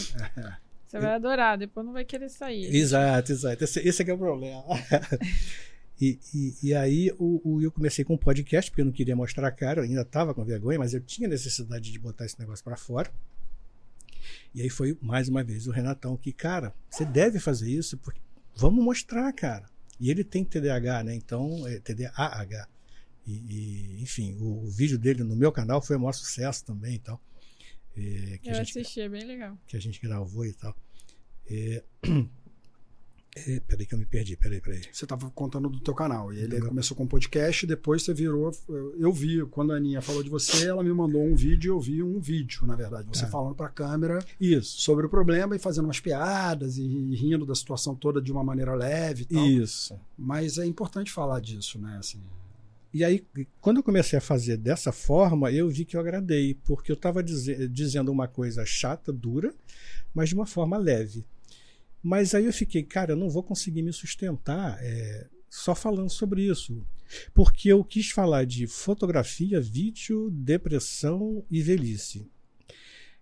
Você vai adorar, depois não vai querer sair. Exato, exato. Esse, esse é, é o problema. e, e, e, aí o, o, eu comecei com um podcast, porque eu não queria mostrar a cara, eu ainda estava com vergonha, mas eu tinha necessidade de botar esse negócio para fora. E aí foi mais uma vez o Renatão que, cara, você deve fazer isso, porque vamos mostrar, cara. E ele tem TDAH, né? Então, é TDAH. E, E, enfim, o, o, vídeo dele no meu canal foi o maior sucesso também e tal. É, que Eu a gente, assisti, é bem legal. Que a gente gravou e tal. É, é, peraí que eu me perdi, peraí, peraí. Você estava contando do teu canal. E ele começou com um podcast, depois você virou. Eu vi, quando a Aninha falou de você, ela me mandou um vídeo, eu vi um vídeo, na verdade. Você ah. falando para a câmera Isso. sobre o problema e fazendo umas piadas e, e, rindo da situação toda de uma maneira leve e tal. Isso. Mas é importante falar disso, né? Assim, e aí, quando eu comecei a fazer dessa forma, eu vi que eu agradei, porque eu estava diz dizendo uma coisa chata, dura, mas de uma forma leve. Mas aí eu fiquei, cara, eu não vou conseguir me sustentar é, só falando sobre isso. Porque eu quis falar de fotografia, vídeo, depressão e velhice.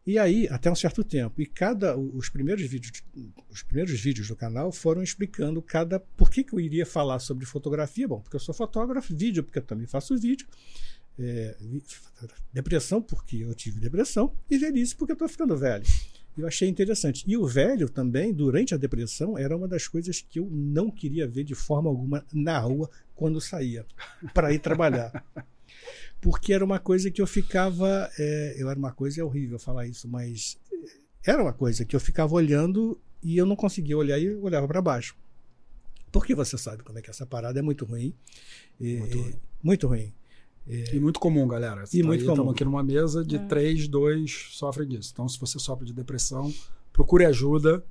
E aí, até um certo tempo, e cada os primeiros vídeos, os primeiros vídeos do canal foram explicando cada por que, que eu iria falar sobre fotografia. Bom, porque eu sou fotógrafo, vídeo, porque eu também faço vídeo. É, depressão, porque eu tive depressão, e velhice, porque eu estou ficando velho. Eu achei interessante. E o velho também, durante a depressão, era uma das coisas que eu não queria ver de forma alguma na rua quando saía para ir trabalhar. Porque era uma coisa que eu ficava. É, eu era uma coisa, é horrível falar isso, mas era uma coisa que eu ficava olhando e eu não conseguia olhar e olhava para baixo. Porque você sabe como é que essa parada é muito ruim. E, muito ruim. Muito ruim. É... E muito comum, galera. e muito comum. Estamos aqui numa mesa de é. três, dois sofrem disso. Então, se você sofre de depressão, procure ajuda,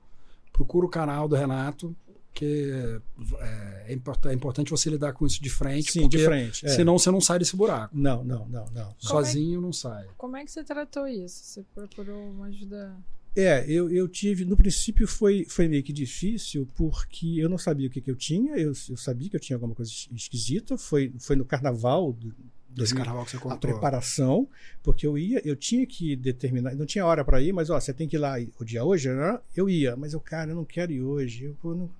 procure o canal do Renato, que é, é, é importante você lidar com isso de frente. Sim, de frente. É. Senão você não sai desse buraco. Não, não, não, não. Sozinho não sai. Como é que você tratou isso? Você procurou uma ajuda? É, eu, eu tive. No princípio foi, foi meio que difícil, porque eu não sabia o que, que eu tinha, eu, eu sabia que eu tinha alguma coisa esquisita. Foi, foi no carnaval do, desse carnaval que você contou. A preparação, porque eu ia, eu tinha que determinar, não tinha hora para ir, mas ó, você tem que ir lá o dia hoje, né? eu ia, mas eu, cara, eu não quero ir hoje. Eu, pô, não...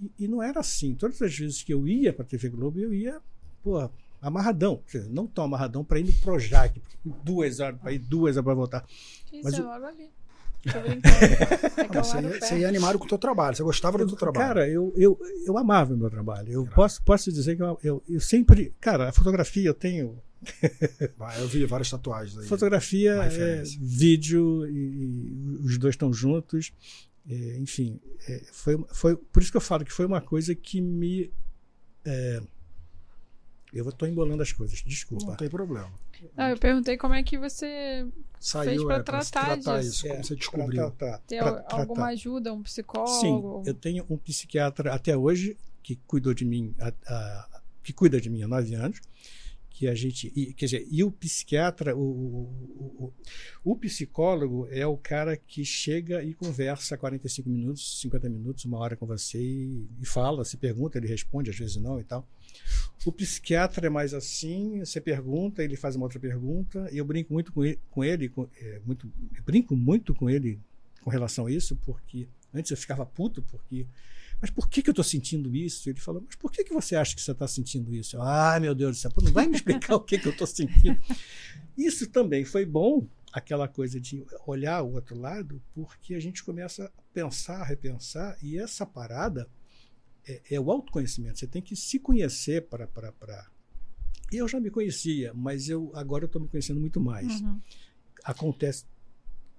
E, e, não era assim. Todas as vezes que eu ia para TV Globo, eu ia, pô, amarradão. Não tão amarradão para ir no Projac, duas horas para ir, duas horas para voltar. Isso mas é logo ali. você, ia, você ia animado com o teu trabalho, você gostava do teu trabalho. Cara, eu, eu, eu amava o meu trabalho. Eu posso, posso dizer que eu, eu, eu, sempre. Cara, a fotografia eu tenho. eu vi várias tatuagens aí. Fotografia, é, vídeo, e, e, os dois estão juntos. É, enfim, é, foi, foi por isso que eu falo que foi uma coisa que me. É, eu estou embolando as coisas, desculpa. Não tem problema. Não, eu perguntei como é que você Saiu, fez para é, tratar, tratar disso. Como você descobriu? Pra, Tem alguma ajuda, um psicólogo? Sim, eu tenho um psiquiatra até hoje que cuidou de mim, a, a, que cuida de mim há nove anos que a gente. E, quer dizer, e o psiquiatra, o, o, o, o, psicólogo é o cara que chega e conversa 45 minutos, 50 minutos, uma hora com você e, e fala, se pergunta, ele responde, às vezes não e tal. O psiquiatra é mais assim, você pergunta, ele faz uma outra pergunta, e eu brinco muito com ele, com ele com, é, muito, brinco muito com ele com relação a isso, porque antes eu ficava puto, porque mas por que, que eu estou sentindo isso? Ele falou, mas por que, que você acha que você está sentindo isso? Ai, ah, meu Deus do céu, não vai me explicar o que, que eu estou sentindo. Isso também foi bom, aquela coisa de olhar o outro lado, porque a gente começa a pensar, a repensar, e essa parada é, é o autoconhecimento. Você tem que se conhecer para. Pra, pra... Eu já me conhecia, mas eu agora eu estou me conhecendo muito mais. Uhum. Acontece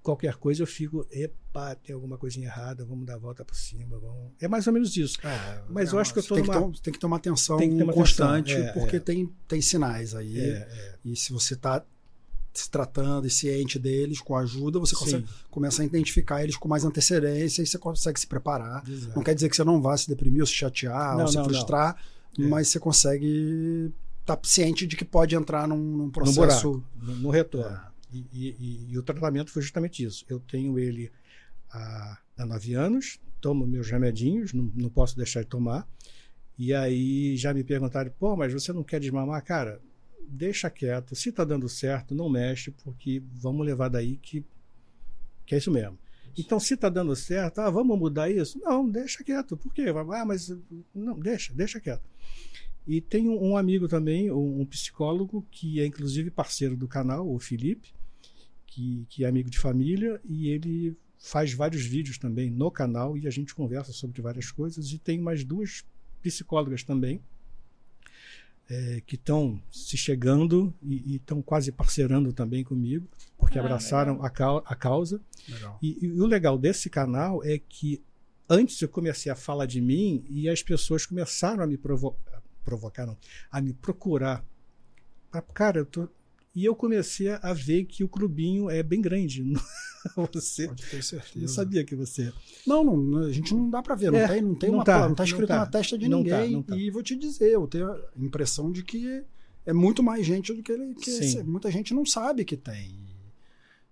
qualquer coisa eu fico, epa, tem alguma coisinha errada, vamos dar a volta por cima. Vamos... É mais ou menos isso. É, Mas é, eu acho que eu estou tem, numa... tem que ter uma atenção uma constante, atenção. É, porque é. Tem, tem sinais aí. É. E se você está se tratando e ciente deles, com ajuda, você consegue, começa a identificar eles com mais antecedência e você consegue se preparar. Exato. Não quer dizer que você não vá se deprimir ou se chatear não, ou se não, frustrar, não. mas você consegue estar tá ciente de que pode entrar num, num processo. No, no retorno. E, e, e, o tratamento foi justamente isso. Eu tenho ele há, há nove anos, tomo meus remedinhos, não, não posso deixar de tomar. E aí já me perguntaram, pô, mas você não quer desmamar? Cara, deixa quieto. Se tá dando certo, não mexe, porque vamos levar daí que, que é isso mesmo. Então, se tá dando certo, ah, vamos mudar isso? Não, deixa quieto. Por quê? Ah, mas não, deixa, deixa quieto. E tem um amigo também, um psicólogo, que é inclusive parceiro do canal, o Felipe, que, que é amigo de família, e ele faz vários vídeos também no canal e a gente conversa sobre várias coisas. E tem mais duas psicólogas também. é, que estão se chegando e estão quase parceirando também comigo, porque ah, abraçaram a, a, causa. E, e, o legal desse canal é que antes eu comecei a falar de mim e as pessoas começaram a me provo provocar, não, a me procurar. Cara, eu tô, e eu comecei a ver que o clubinho é bem grande. você Pode ter certeza. Não sabia que você. Não, não a gente não dá para ver. Não é, tem, não tem não uma tá, não tá escrito não tá, na testa de ninguém. Tá, tá. E vou te dizer, eu tenho a impressão de que é muito mais gente do que ele. Que muita gente não sabe que tem.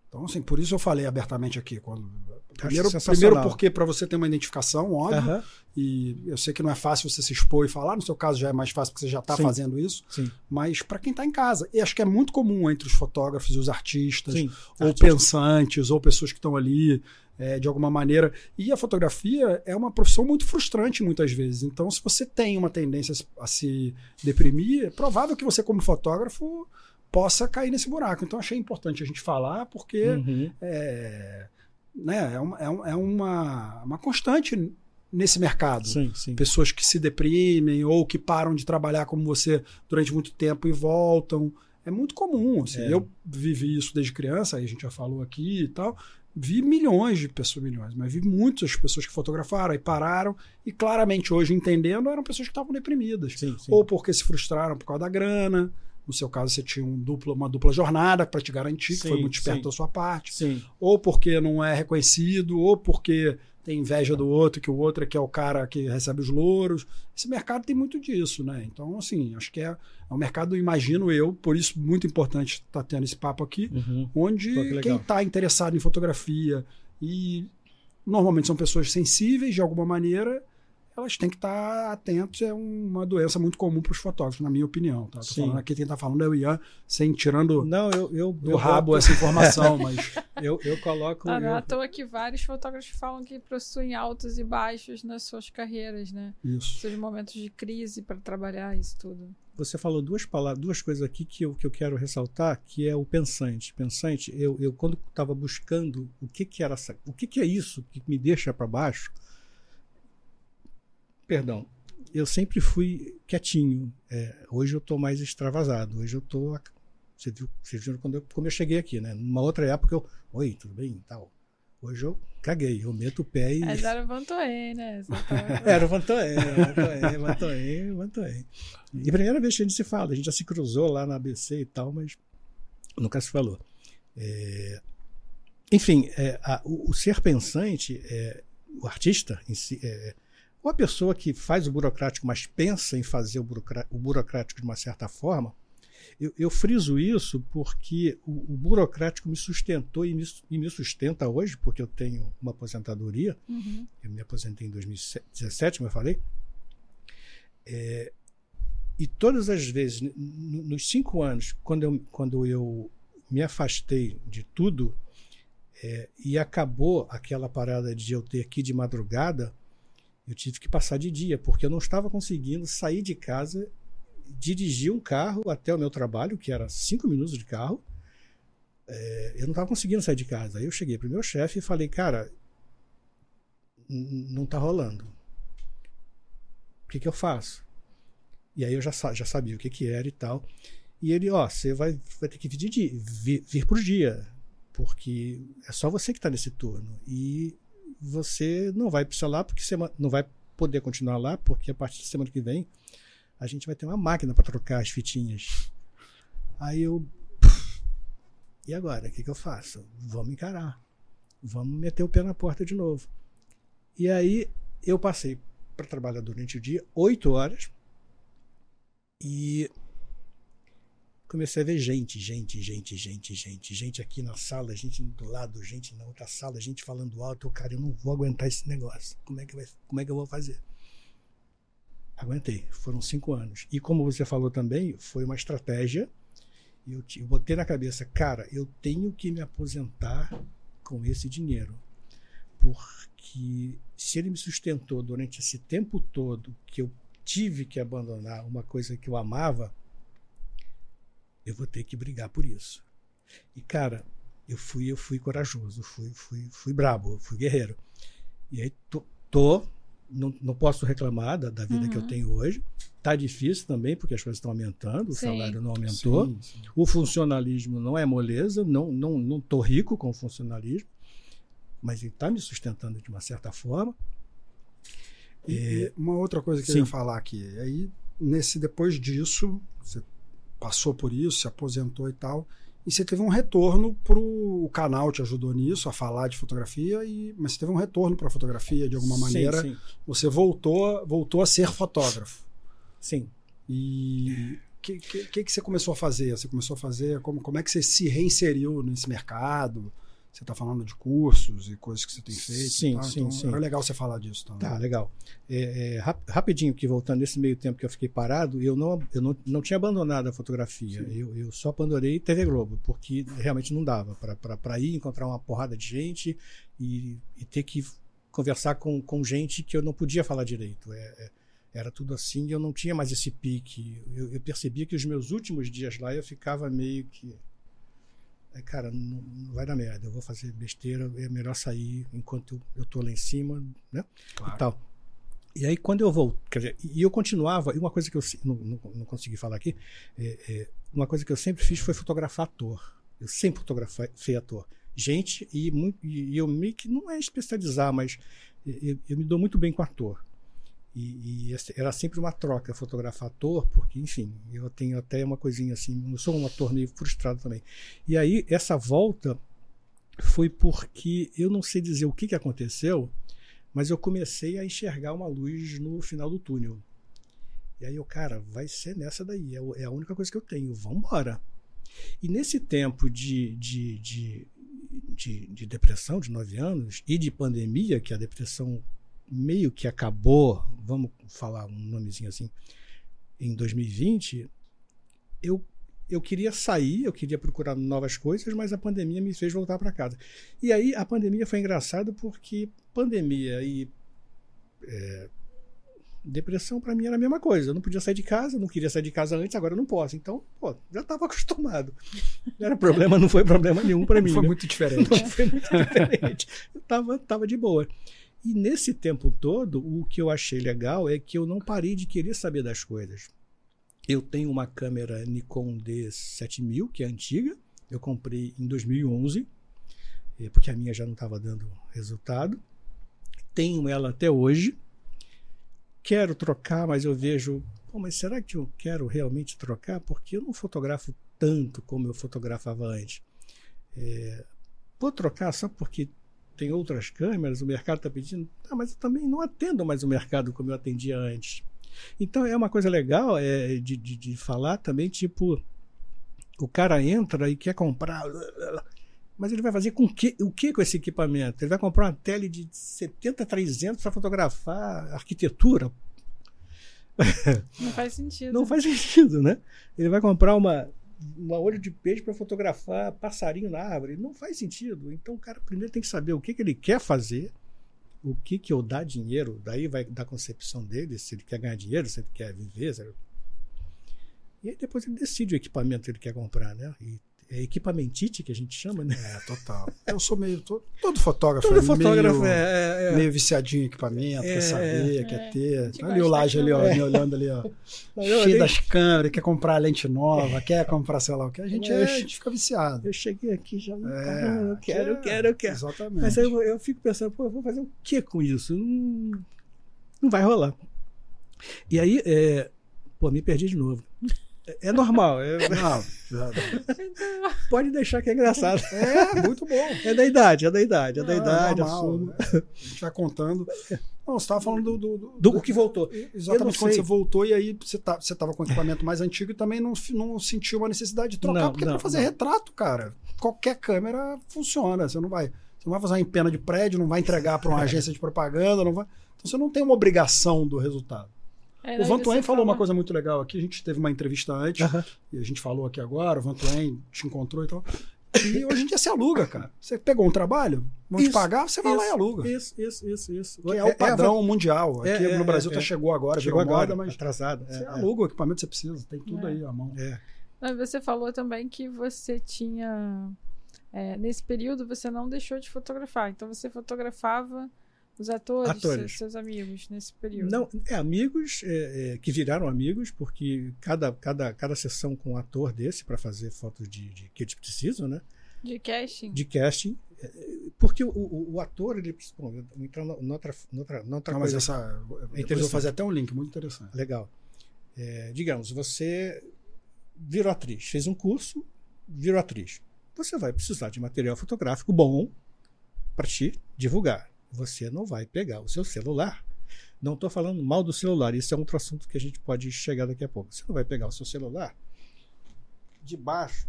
Então, assim, por isso eu falei abertamente aqui. Quando, primeiro, primeiro porque para você ter uma identificação, óbvio. Uhum. E eu sei que não é fácil você se expor e falar, no seu caso já é mais fácil porque você já está fazendo isso. Sim. Mas para quem está em casa, e acho que é muito comum entre os fotógrafos e os artistas, Sim. ou Artista. pensantes, ou pessoas que estão ali é, de alguma maneira. E a fotografia é uma profissão muito frustrante muitas vezes. Então, se você tem uma tendência a se deprimir, é provável que você, como fotógrafo, possa cair nesse buraco. Então achei importante a gente falar, porque uhum. é, né, é, uma, é, é uma, uma constante nesse mercado. Sim, sim. Pessoas que se deprimem ou que param de trabalhar como você durante muito tempo e voltam. É muito comum. Assim. É. Eu vivi isso desde criança, aí a gente já falou aqui e tal. Vi milhões de pessoas, milhões, mas vi muitas pessoas que fotografaram e pararam, e claramente hoje, entendendo, eram pessoas que estavam deprimidas. Sim, ou porque se frustraram por causa da grana, no seu caso, você tinha um duplo, uma dupla jornada para te garantir, sim, que foi muito esperto sim. da sua parte. Sim. Ou porque não é reconhecido, ou porque tem inveja do outro, que o outro é que é o cara que recebe os louros. Esse mercado tem muito disso, né? Então, assim, acho que é, é um mercado, imagino eu, por isso muito importante estar tá tendo esse papo aqui, uhum. onde Pô, que quem está interessado em fotografia e normalmente são pessoas sensíveis de alguma maneira elas têm que estar atentas. É uma doença muito comum para os fotógrafos, na minha opinião. Tá? Tô falando aqui, quem está falando é o Ian, sem tirando Não, eu, eu, do eu rabo essa informação, mas. eu, eu coloco. Ah, não, eu... à toa que vários fotógrafos falam que possuem altos e baixos nas suas carreiras, né? Isso. Seus momentos de crise para trabalhar, isso tudo. Você falou duas palavras, duas coisas aqui que eu, que eu quero ressaltar, que é o pensante. Pensante, eu, eu quando estava buscando o que, que era o que, que é isso que me deixa para baixo, perdão, eu sempre fui quietinho. É, hoje eu estou mais extravasado. Hoje eu estou. Você viu, você viu quando eu, como eu cheguei aqui, né? Numa outra época eu. Oi, tudo bem? Tal. Hoje eu caguei, eu meto o pé e. Mas era o Vantoê, né? era o Vantoê, Vantoê, Vantoê, Vantoê. E primeira vez que a gente se fala, a gente já se cruzou lá na ABC e tal, mas nunca se falou. É... Enfim, é, a, o, o, ser pensante, é, o artista em si, é, ou a pessoa que faz o burocrático, mas pensa em fazer o, burocrático de uma certa forma, eu, eu friso isso porque o, o, burocrático me sustentou e me, e me, sustenta hoje, porque eu tenho uma aposentadoria. Uhum. Eu me aposentei em 2017, como eu falei. É, e todas as vezes, nos cinco anos, quando eu, quando eu me afastei de tudo é, e acabou aquela parada de eu ter ir de madrugada, eu tive que passar de dia, porque eu não estava conseguindo sair de casa, dirigir um carro até o meu trabalho, que era cinco minutos de carro. É, eu não estava conseguindo sair de casa. Aí eu cheguei para o meu chefe e falei, cara, não está rolando. O que, que eu faço? E aí eu já, já sabia o que, que era e tal. E ele, ó, você vai, vai ter que vir, de, vir, vir por dia, porque é só você que está nesse turno. E você não vai precisar lá porque você não vai poder continuar lá, porque a partir da semana que vem a gente vai ter uma máquina para trocar as fitinhas. Aí eu. E agora? O que, que eu faço? Vamos encarar. Vamos meter o pé na porta de novo. E aí eu passei para trabalhar durante o dia oito horas e comecei a ver gente, gente, gente, gente, gente, gente aqui na sala, gente do lado, gente na outra sala, gente falando alto. Eu, cara, eu não vou aguentar esse negócio. Como é que, vai, como é que eu vou fazer? Aguentei. Foram cinco anos. E como você falou também, foi uma estratégia. Eu, eu botei na cabeça, cara, eu tenho que me aposentar com esse dinheiro. Porque se ele me sustentou durante esse tempo todo que eu tive que abandonar uma coisa que eu amava, eu vou ter que brigar por isso. E cara, eu fui, eu fui corajoso, fui, fui, fui brabo, fui guerreiro. E aí tô, tô não, não posso reclamar da, da vida uhum. que eu uhum. tenho hoje. Está difícil também, porque as coisas estão aumentando, o salário não aumentou. Sim, sim. O funcionalismo não é moleza, não estou não, não tô rico com o funcionalismo, mas ele está me sustentando de uma certa forma. E, é, uma outra coisa que sim. eu ia falar aqui, aí nesse depois disso, você passou por isso, se aposentou e tal, e você teve um retorno para o canal te ajudou nisso a falar de fotografia e mas você teve um retorno para a fotografia de alguma maneira. sim, sim. você voltou voltou a ser fotógrafo. Sim. E o que, que, que você começou a fazer? Você começou a fazer como como é que você se reinseriu nesse mercado você está falando de cursos e coisas que você tem feito. Sim, sim, então, sim. Era legal você falar disso também. Tá, legal. É, é, rapidinho, que voltando nesse meio tempo que eu fiquei parado, eu não, eu não, não tinha abandonado a fotografia. Eu, eu só abandonei TV Globo, porque realmente não dava para ir encontrar uma porrada de gente e, e, ter que conversar com, com gente que eu não podia falar direito. É, é, era tudo assim, eu não tinha mais esse pique. Eu, eu percebia que os meus últimos dias lá eu ficava meio que Aí, cara, não, não, vai dar merda, eu vou fazer besteira, é melhor sair enquanto eu tô lá em cima, né? Claro. E tal. E aí, quando eu vou, quer dizer, e eu continuava, e uma coisa que eu não, não, não consegui falar aqui, é, é, uma coisa que eu sempre fiz foi fotografar ator. Eu sempre fotografei ator. Gente, e, e eu meio que não é especializar, mas eu, eu me dou muito bem com ator. E, e, era sempre uma troca fotografar ator, porque, enfim, eu tenho até uma coisinha assim, eu sou um ator meio frustrado também. E aí, essa volta foi porque eu não sei dizer o que, que aconteceu, mas eu comecei a enxergar uma luz no final do túnel. E aí, eu, cara, vai ser nessa daí, é, é a única coisa que eu tenho, vamos embora. E nesse tempo de, de, de, de, de depressão, de nove anos, e de pandemia, que a depressão meio que acabou, vamos falar um nomezinho assim, em 2020, eu eu queria sair, eu queria procurar novas coisas, mas a pandemia me fez voltar para casa. E aí a pandemia foi engraçada porque pandemia e é, depressão para mim era a mesma coisa. Eu não podia sair de casa, não queria sair de casa antes, agora eu não posso. Então, pô, já estava acostumado. Não era problema, não foi problema nenhum para mim. Foi né? muito diferente. Não foi muito diferente. Eu tava, tava de boa. E nesse tempo todo, o que eu achei legal é que eu não parei de querer saber das coisas. Eu tenho uma câmera Nikon D7000, que é antiga, eu comprei em 2011, eh, porque a minha já não estava dando resultado. Tenho ela até hoje. Quero trocar, mas eu vejo, mas será que eu quero realmente trocar? Porque eu não fotografo tanto como eu fotografava antes. É, vou trocar só porque tem outras câmeras, o mercado está pedindo, ah, mas eu também não atendo mais o mercado como eu atendia antes. Então é uma coisa legal é, de, de, de falar também, tipo, o cara entra e quer comprar, mas ele vai fazer com que, o que com esse equipamento? Ele vai comprar uma tele de 70 300 para fotografar arquitetura? Não faz sentido. Não faz sentido, né? Ele vai comprar uma um olho de peixe para fotografar passarinho na árvore. Não faz sentido. Então o cara primeiro tem que saber o que, que ele quer fazer, o que, que eu dá dinheiro, daí vai da concepção dele, se ele quer ganhar dinheiro, se ele quer viver. Ele... E aí depois ele decide o equipamento que ele quer comprar, né? E é equipamentite que a gente chama, né? É, total. Eu sou meio. Todo, todo fotógrafo todo é fotógrafo meio, é, é, meio viciadinho em equipamento, é, quer saber, é. quer ter. Ali o Laje ali, ó, me olhando ali, ó. Não, cheio das câmeras, quer comprar lente nova, quer comprar, sei lá o que. A gente, a gente fica viciado. Eu cheguei aqui já. Caramba, eu quero, eu quero, eu quero. Exatamente. Mas aí eu, eu fico pensando, pô, eu vou fazer o que com isso? Não, não vai rolar. E aí, pô, me perdi de novo. É normal. É... Não, Pode deixar que é engraçado. É, muito bom. É da idade, é da idade, é da é, idade. É normal, a gente vai contando. Não, você estava falando do, do, do, do, que voltou. Exatamente quando você voltou e aí você tá, estava com equipamento mais antigo e também não, não sentiu uma necessidade de trocar, não, porque para fazer não. retrato, cara, qualquer câmera funciona. Você não vai. Você não vai fazer em pena de prédio, não vai entregar para uma agência de propaganda, não vai. Então você não tem uma obrigação do resultado. É, o Van Tuen falou uma coisa muito legal aqui. A gente teve uma entrevista antes e a gente falou aqui agora. O Van Tuen te encontrou e tal. E hoje em dia você aluga, cara. Você pegou um trabalho, vão isso, te pagar, você vai isso, lá e aluga. Isso, isso, isso, isso. Que é, o é, é padrão é, mundial. Aqui no Brasil tá chegou agora, chegou agora, moda, mas atrasado. Você aluga o equipamento que você precisa, tem tudo aí à mão. Você falou também que você tinha. nesse período você não deixou de fotografar. Então você fotografava Os atores, atores. seus amigos nesse período? Não, é amigos é, é, que viraram amigos, porque cada, cada, cada sessão com um ator desse para fazer fotos de, de, que eles precisam, né? De casting. De casting. É, porque o, o, o ator, ele. Bom, entrando noutra, noutra, noutra Não, coisa. Mas essa. É vou fazer até um link, muito interessante. Legal. É, digamos, você virou atriz, fez um curso, virou atriz. Você vai precisar de material fotográfico bom para te divulgar você não vai pegar o seu celular. Não estou falando mal do celular, isso é outro assunto que a gente pode chegar daqui a pouco. Você não vai pegar o seu celular de baixo,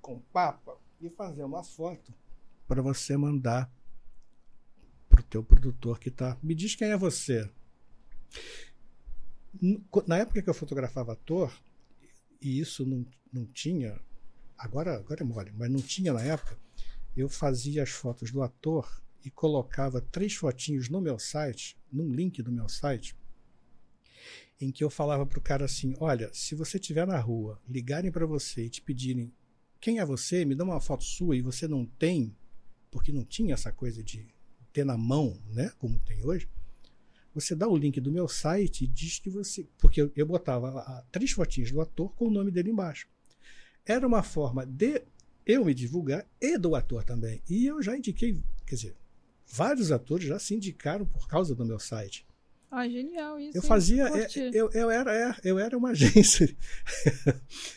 com papa, e fazer uma foto para você mandar para o teu produtor que está. Me diz quem é você. Na época que eu fotografava ator, e isso não, não tinha, agora, agora é mole, mas não tinha na época, eu fazia as fotos do ator e colocava três fotinhos no meu site, num link do meu site, em que eu falava para o cara assim: olha, se você estiver na rua, ligarem para você e te pedirem quem é você, me dá uma foto sua e você não tem, porque não tinha essa coisa de ter na mão, né, como tem hoje, você dá o link do meu site e diz que você. Porque eu, eu botava a, três fotinhos do ator com o nome dele embaixo. Era uma forma de eu me divulgar e do ator também. E eu já indiquei, quer dizer, Vários atores já se indicaram por causa do meu site. Ah, genial isso. Eu fazia. É, eu, eu, era, é, eu era uma agência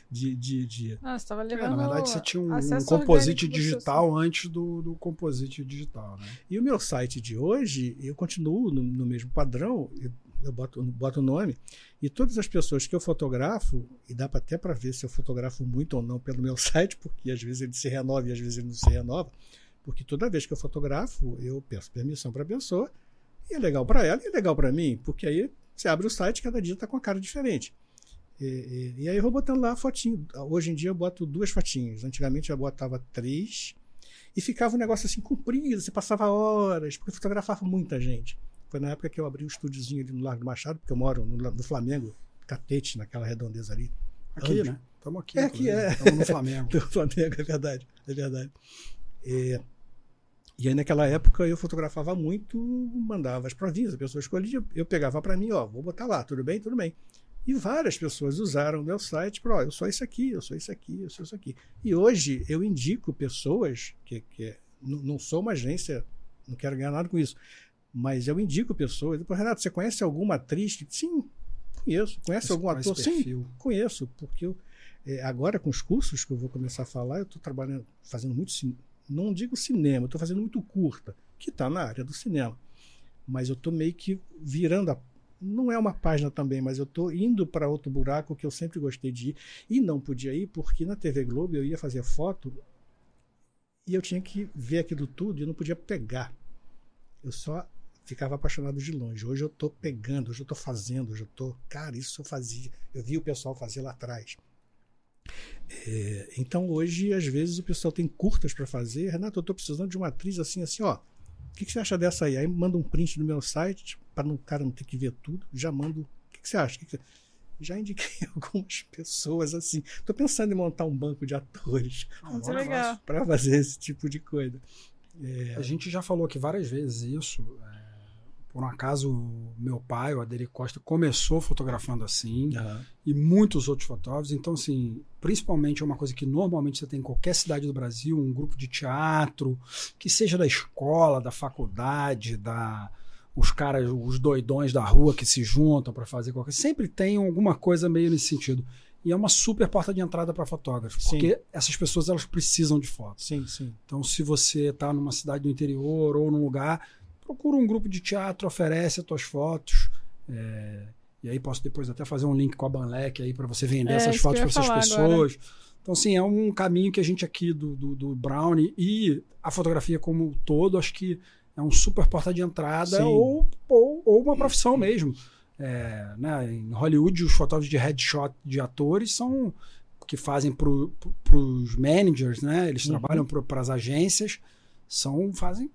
de. de, de... Ah, você estava levando. É, na verdade, você tinha um, um composite digital antes do, do composite digital. Né? E o meu site de hoje, eu continuo no, no mesmo padrão, eu, eu boto, boto o nome, e todas as pessoas que eu fotografo, e dá até para ver se eu fotografo muito ou não pelo meu site, porque às vezes ele se renova e às vezes ele não se renova. Porque toda vez que eu fotografo, eu peço permissão para a pessoa, e é legal para ela e é legal para mim, porque aí você abre o site cada dia está com a cara diferente. E, e, e, aí eu vou botando lá a fotinho. Hoje em dia eu boto duas fotinhas. Antigamente eu botava três. E ficava um negócio assim comprido, você passava horas, porque eu fotografava muita gente. Foi na época que eu abri um estúdiozinho ali no Largo do Machado, porque eu moro no, no Flamengo, Catete, naquela redondeza ali. Aqui, né? Estamos aqui. É aqui, é. Estamos no Flamengo. no Flamengo, é verdade. É verdade. É, e aí naquela época eu fotografava muito, mandava as provinhas, a pessoa escolhia, eu pegava para mim, ó, vou botar lá, tudo bem, tudo bem. E várias pessoas usaram o meu site para, ó, eu sou isso aqui, eu sou isso aqui, eu sou isso aqui. E hoje eu indico pessoas que, que não sou uma agência, não quero ganhar nada com isso, mas eu indico pessoas. Depois, Renato, você conhece alguma atriz? Sim, conheço. Conhece algum ator? Sim, conheço, porque eu, é, agora com os cursos que eu vou começar a falar, eu estou trabalhando, fazendo muito não digo cinema, estou fazendo muito curta, que está na área do cinema. Mas eu estou meio que virando a. Não é uma página também, mas eu estou indo para outro buraco que eu sempre gostei de ir. E não podia ir porque na TV Globo eu ia fazer foto e eu tinha que ver aquilo tudo e não podia pegar. Eu só ficava apaixonado de longe. Hoje eu estou pegando, hoje eu estou fazendo, hoje eu estou. Cara, isso eu fazia. Eu vi o pessoal fazer lá atrás. É, então hoje, às vezes, o pessoal tem curtas para fazer. Renato, eu estou precisando de uma atriz assim, assim, ó. O que, que, você acha dessa aí? Aí manda um print no meu site, para o cara não ter que ver tudo. Já mando. O que, que você acha? Que que... Já indiquei algumas pessoas assim. Estou pensando em montar um banco de atores para fazer esse tipo de coisa. É... A gente já falou aqui várias vezes isso. Por um acaso, meu pai, o Aderi Costa, começou fotografando assim, uhum. e muitos outros fotógrafos. Então, assim, principalmente é uma coisa que normalmente você tem em qualquer cidade do Brasil, um grupo de teatro, que seja da escola, da faculdade, da os caras, os doidões da rua que se juntam para fazer qualquer sempre tem alguma coisa meio nesse sentido. E é uma super porta de entrada para fotógrafo, sim. porque essas pessoas elas precisam de fotos. Sim, sim. Então, se você está numa cidade do interior ou num lugar procura um grupo de teatro, oferece as tuas fotos. É, e aí posso depois até fazer um link com a Banlec aí para você vender é, essas fotos para essas pessoas. Agora. Então, assim, é um caminho que a gente aqui do, do, do Brownie e a fotografia como um todo, acho que é um super porta de entrada ou, ou, ou, uma profissão mesmo. É, né, em Hollywood, os fotógrafos de headshot de atores são que fazem para os managers, né? Eles uhum. trabalham para as agências, são fazem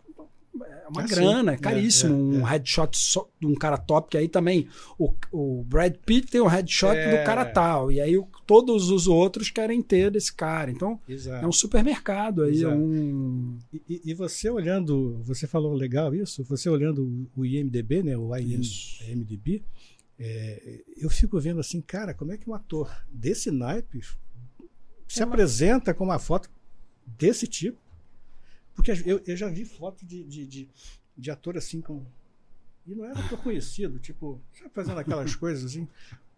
é uma é grana, é caríssimo. É, é, um headshot de um cara top, que aí também o, o Brad Pitt tem um headshot do é. cara tal. E aí o, todos os outros querem ter desse cara. Então Exato. é um supermercado aí. É um... E, e, você olhando, você falou legal isso, você olhando o IMDB, né? O IMDB, é, eu fico vendo assim, cara, como é que um ator desse naipe se apresenta com uma foto desse tipo? Porque eu, eu já vi foto de, de, de, de ator assim com. E não era ator conhecido, tipo, fazendo aquelas coisas assim.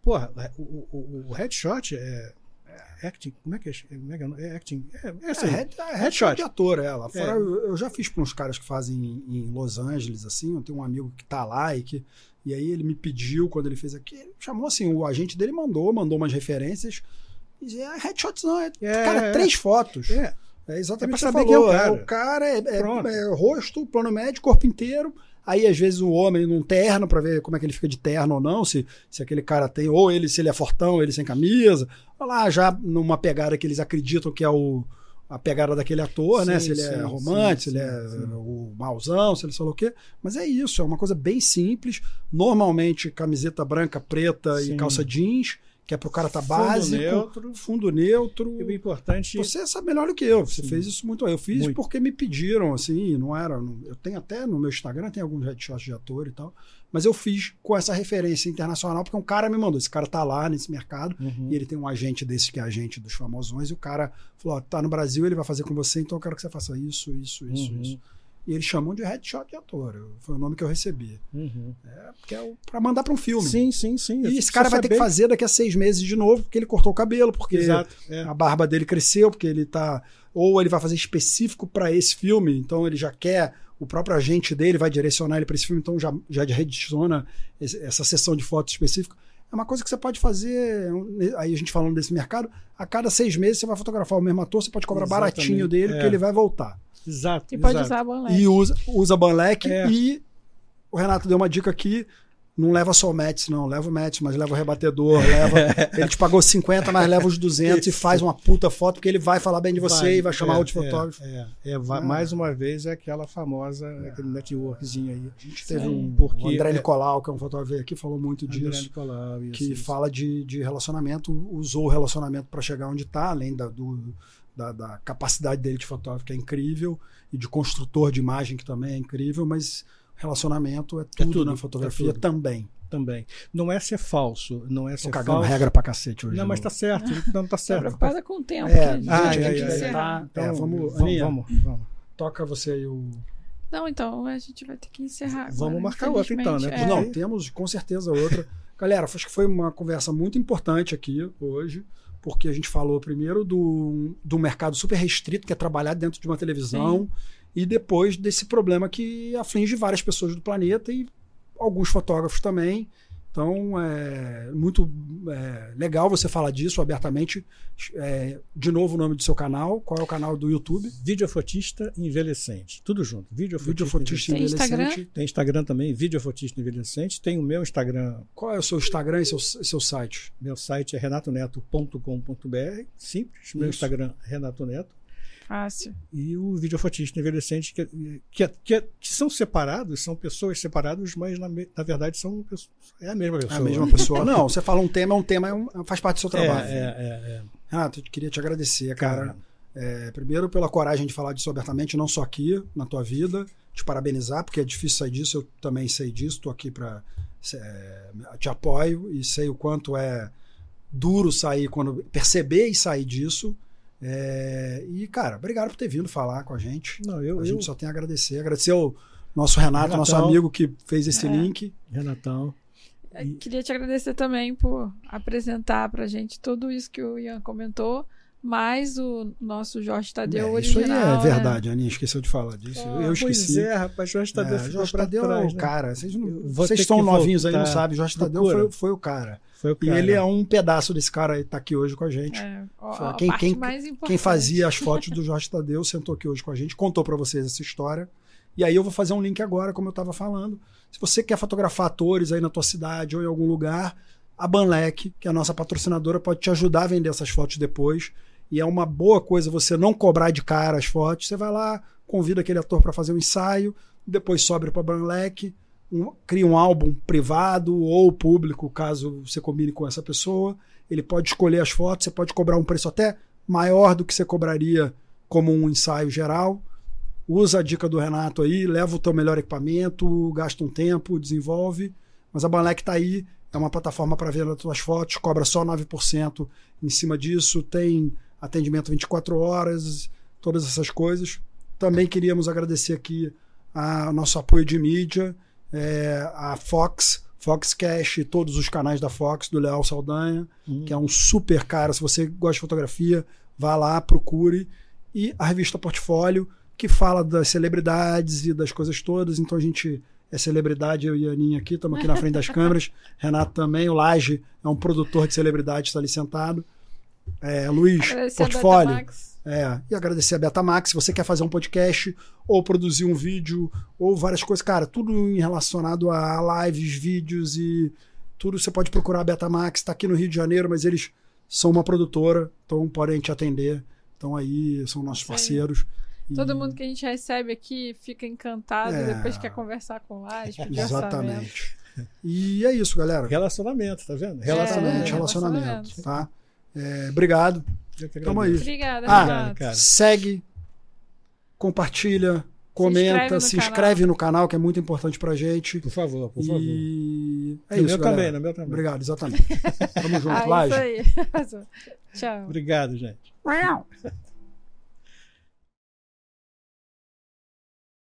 Porra, é, o, o, o headshot é, é. Acting, como é que é? Como é, que é? é acting. É, é, assim, é, head, é headshot de ator, ela. Fora, é. eu, eu já fiz para uns caras que fazem em, em Los Angeles, assim. Eu tenho um amigo que tá lá e que. E aí ele me pediu, quando ele fez aqui, ele chamou assim, o agente dele mandou, mandou umas referências. E é headshots não, é, cara, três fotos. É. É exatamente é o que você falou. É, o cara é, é, é, rosto, plano médio, corpo inteiro. Aí, às vezes, o homem num terno, para ver como é que ele fica de terno ou não, se, se aquele cara tem, ou ele, se ele é fortão, ele sem camisa. Olha lá, já numa pegada que eles acreditam que é o, a pegada daquele ator, né? sim, né? Se ele é sim, é romântico, sim, se ele é o mauzão, se ele falou o quê. Mas é isso, é uma coisa bem simples. Normalmente, camiseta branca, preta e calça jeans que é para o cara estar tá básico, neutro. fundo neutro. E o importante. Você sabe melhor do que eu. Você Sim. fez isso muito. Eu fiz muito. porque me pediram, assim, não era. Eu tenho até no meu Instagram, tem alguns headshots de ator e tal. Mas eu fiz com essa referência internacional, porque um cara me mandou. Esse cara tá lá nesse mercado uhum. e ele tem um agente desse que é agente dos famosões. E o cara falou: ó, tá no Brasil, ele vai fazer com você, então eu quero que você faça isso, isso, isso, uhum. isso. E eles chamam de headshot de ator. Foi o nome que eu recebi. Uhum. É, porque é para mandar para um filme. Sim, sim, sim. E esse cara vai saber. ter que fazer daqui a seis meses de novo, porque ele cortou o cabelo, porque Exato, é. a barba dele cresceu, porque ele tá. Ou ele vai fazer específico para esse filme, então ele já quer. O próprio agente dele vai direcionar ele para esse filme, então já, já direciona essa sessão de fotos específica. É uma coisa que você pode fazer, aí a gente falando desse mercado, a cada seis meses você vai fotografar o mesmo ator, você pode cobrar Exatamente. baratinho dele, é. que ele vai voltar. Exato. E pode exato. usar a Banlec. E usa, usa Banlec é. e o Renato deu uma dica aqui. Não leva só o Mets, não. Leva o Mets, mas leva o rebatedor. leva, ele te pagou 50, mas leva os 200 e faz uma puta foto, porque ele vai falar bem de você vai, e vai chamar é, outro é, fotógrafo. É, é, é mais uma vez, é aquela famosa, aquele networkzinho aí. A gente teve um. Porque, o André Nicolau, que é um fotógrafo aqui, falou muito André disso. Nicolau, isso, que isso. fala de, de relacionamento, usou o relacionamento para chegar onde está, além da, do, da, da, capacidade dele de fotógrafo, que é incrível, e de construtor de imagem, que também é incrível, mas relacionamento é tudo, é tudo na fotografia é tudo. também. Também. Não é ser falso, não é ser Tô cagando falso. regra pra cacete hoje. Não, mas tá certo. Não tá certo. Tá preocupada com o tempo. É, gente, ah, é, é, é, tá, então, é, vamos, vamos, vamos, vamos. Toca você aí o. Não, então a gente vai ter que encerrar. Vamos agora, marcar outra então, né? É. Não, temos com certeza outra. Galera, acho que foi uma conversa muito importante aqui hoje porque a gente falou primeiro do, do mercado super restrito, que é trabalhar dentro de uma televisão, Sim. e depois desse problema que aflige várias pessoas do planeta e alguns fotógrafos também. Então, é muito é, legal você falar disso abertamente. É, de novo, o nome do seu canal. Qual é o canal do YouTube? Videofotista Envelhecente. Tudo junto. Videofotista, Videofotista Envelhecente. Tem Instagram? Tem Instagram também, Videofotista Envelhecente. Tem o meu Instagram. Qual é o seu Instagram e seu, seu site? Meu site é renatoneto.com.br. Simples. Meu Isso. Instagram, Renato Neto. Fácil. E o videofotista envelhecente, que, que, que, que, são separados, são pessoas separadas, mas na, na verdade são é a mesma pessoa. É a mesma pessoa. Não, você fala um tema, é um tema, é um, faz parte do seu é, trabalho. É, é, é. Renato, eu queria te agradecer, cara. É, primeiro, pela coragem de falar disso abertamente, não só aqui, na tua vida, te parabenizar, porque é difícil sair disso, eu também sei disso, estou aqui para. É, te apoio e sei o quanto é duro sair, quando perceber e sair disso. É, e, cara, obrigado por ter vindo falar com a gente. Não, eu, a eu... gente só tem a agradecer. Agradecer ao nosso Renato, Renatão. nosso amigo que fez esse é. link. Renatão. E... Queria te agradecer também por apresentar pra gente tudo isso que o Ian comentou, mais o nosso Jorge Tadeu é, original. Isso aí é verdade, né? Aninha, esqueceu de falar disso. Oh, eu esqueci. Pois é, rapaz, Jorge Tadeu é, Jorge Tadeu trás, é o né? cara. Vocês, não, vocês estão novinhos voltar. aí, não sabem. Jorge Tadeu foi, foi o cara. E ele é um pedaço desse cara aí, tá aqui hoje com a gente. É, ó, quem, quem, quem, fazia as fotos do Jorge Tadeu sentou aqui hoje com a gente, contou para vocês essa história. E aí eu vou fazer um link agora, como eu estava falando. Se você quer fotografar atores aí na tua cidade ou em algum lugar, a Banlec, que é a nossa patrocinadora, pode te ajudar a vender essas fotos depois. E é uma boa coisa você não cobrar de cara as fotos. Você vai lá, convida aquele ator para fazer um ensaio, depois sobe para Banlec, um, cria um álbum privado ou público, caso você combine com essa pessoa. Ele pode escolher as fotos, você pode cobrar um preço até maior do que você cobraria como um ensaio geral. Usa a dica do Renato aí, leva o teu melhor equipamento, gasta um tempo, desenvolve. Mas a Banlec está aí, é uma plataforma para venda das tuas fotos, cobra só 9% em cima disso, tem atendimento 24 horas, todas essas coisas. Também queríamos agradecer aqui a nosso apoio de mídia, é, a Fox, Fox Cash, todos os canais da Fox, do Leal Saldanha, uhum. que é um super cara. Se você gosta de fotografia, vá lá, procure. E a revista Portfólio, que fala das celebridades e das coisas todas. Então a gente é celebridade, eu e a Aninha aqui, estamos aqui na frente das câmeras. Renato também, o Laje é um produtor de celebridade, está ali sentado. É, Luiz, Agradecer Portfólio. É, e agradecer a Betamax. Se você quer fazer um podcast, ou produzir um vídeo, ou várias coisas, cara, tudo relacionado a lives, vídeos e tudo, você pode procurar a Betamax. Está aqui no Rio de Janeiro, mas eles são uma produtora, então podem te atender. Então aí são nossos parceiros. Todo mundo que a gente recebe aqui fica encantado é... depois quer conversar com lá. Exatamente. E é isso, galera. Relacionamento, tá vendo? Relacionamento, é, relacionamento, relacionamento, tá? É, obrigado. Tamo aí. Obrigada, ah, cara. Segue, compartilha, comenta, se inscreve, se inscreve no canal, que é muito importante pra gente. Por favor, por favor. E é no isso, meu galera. também, no meu também. Obrigado, exatamente. Tamo junto, ah, Laje. Tchau. Obrigado, gente.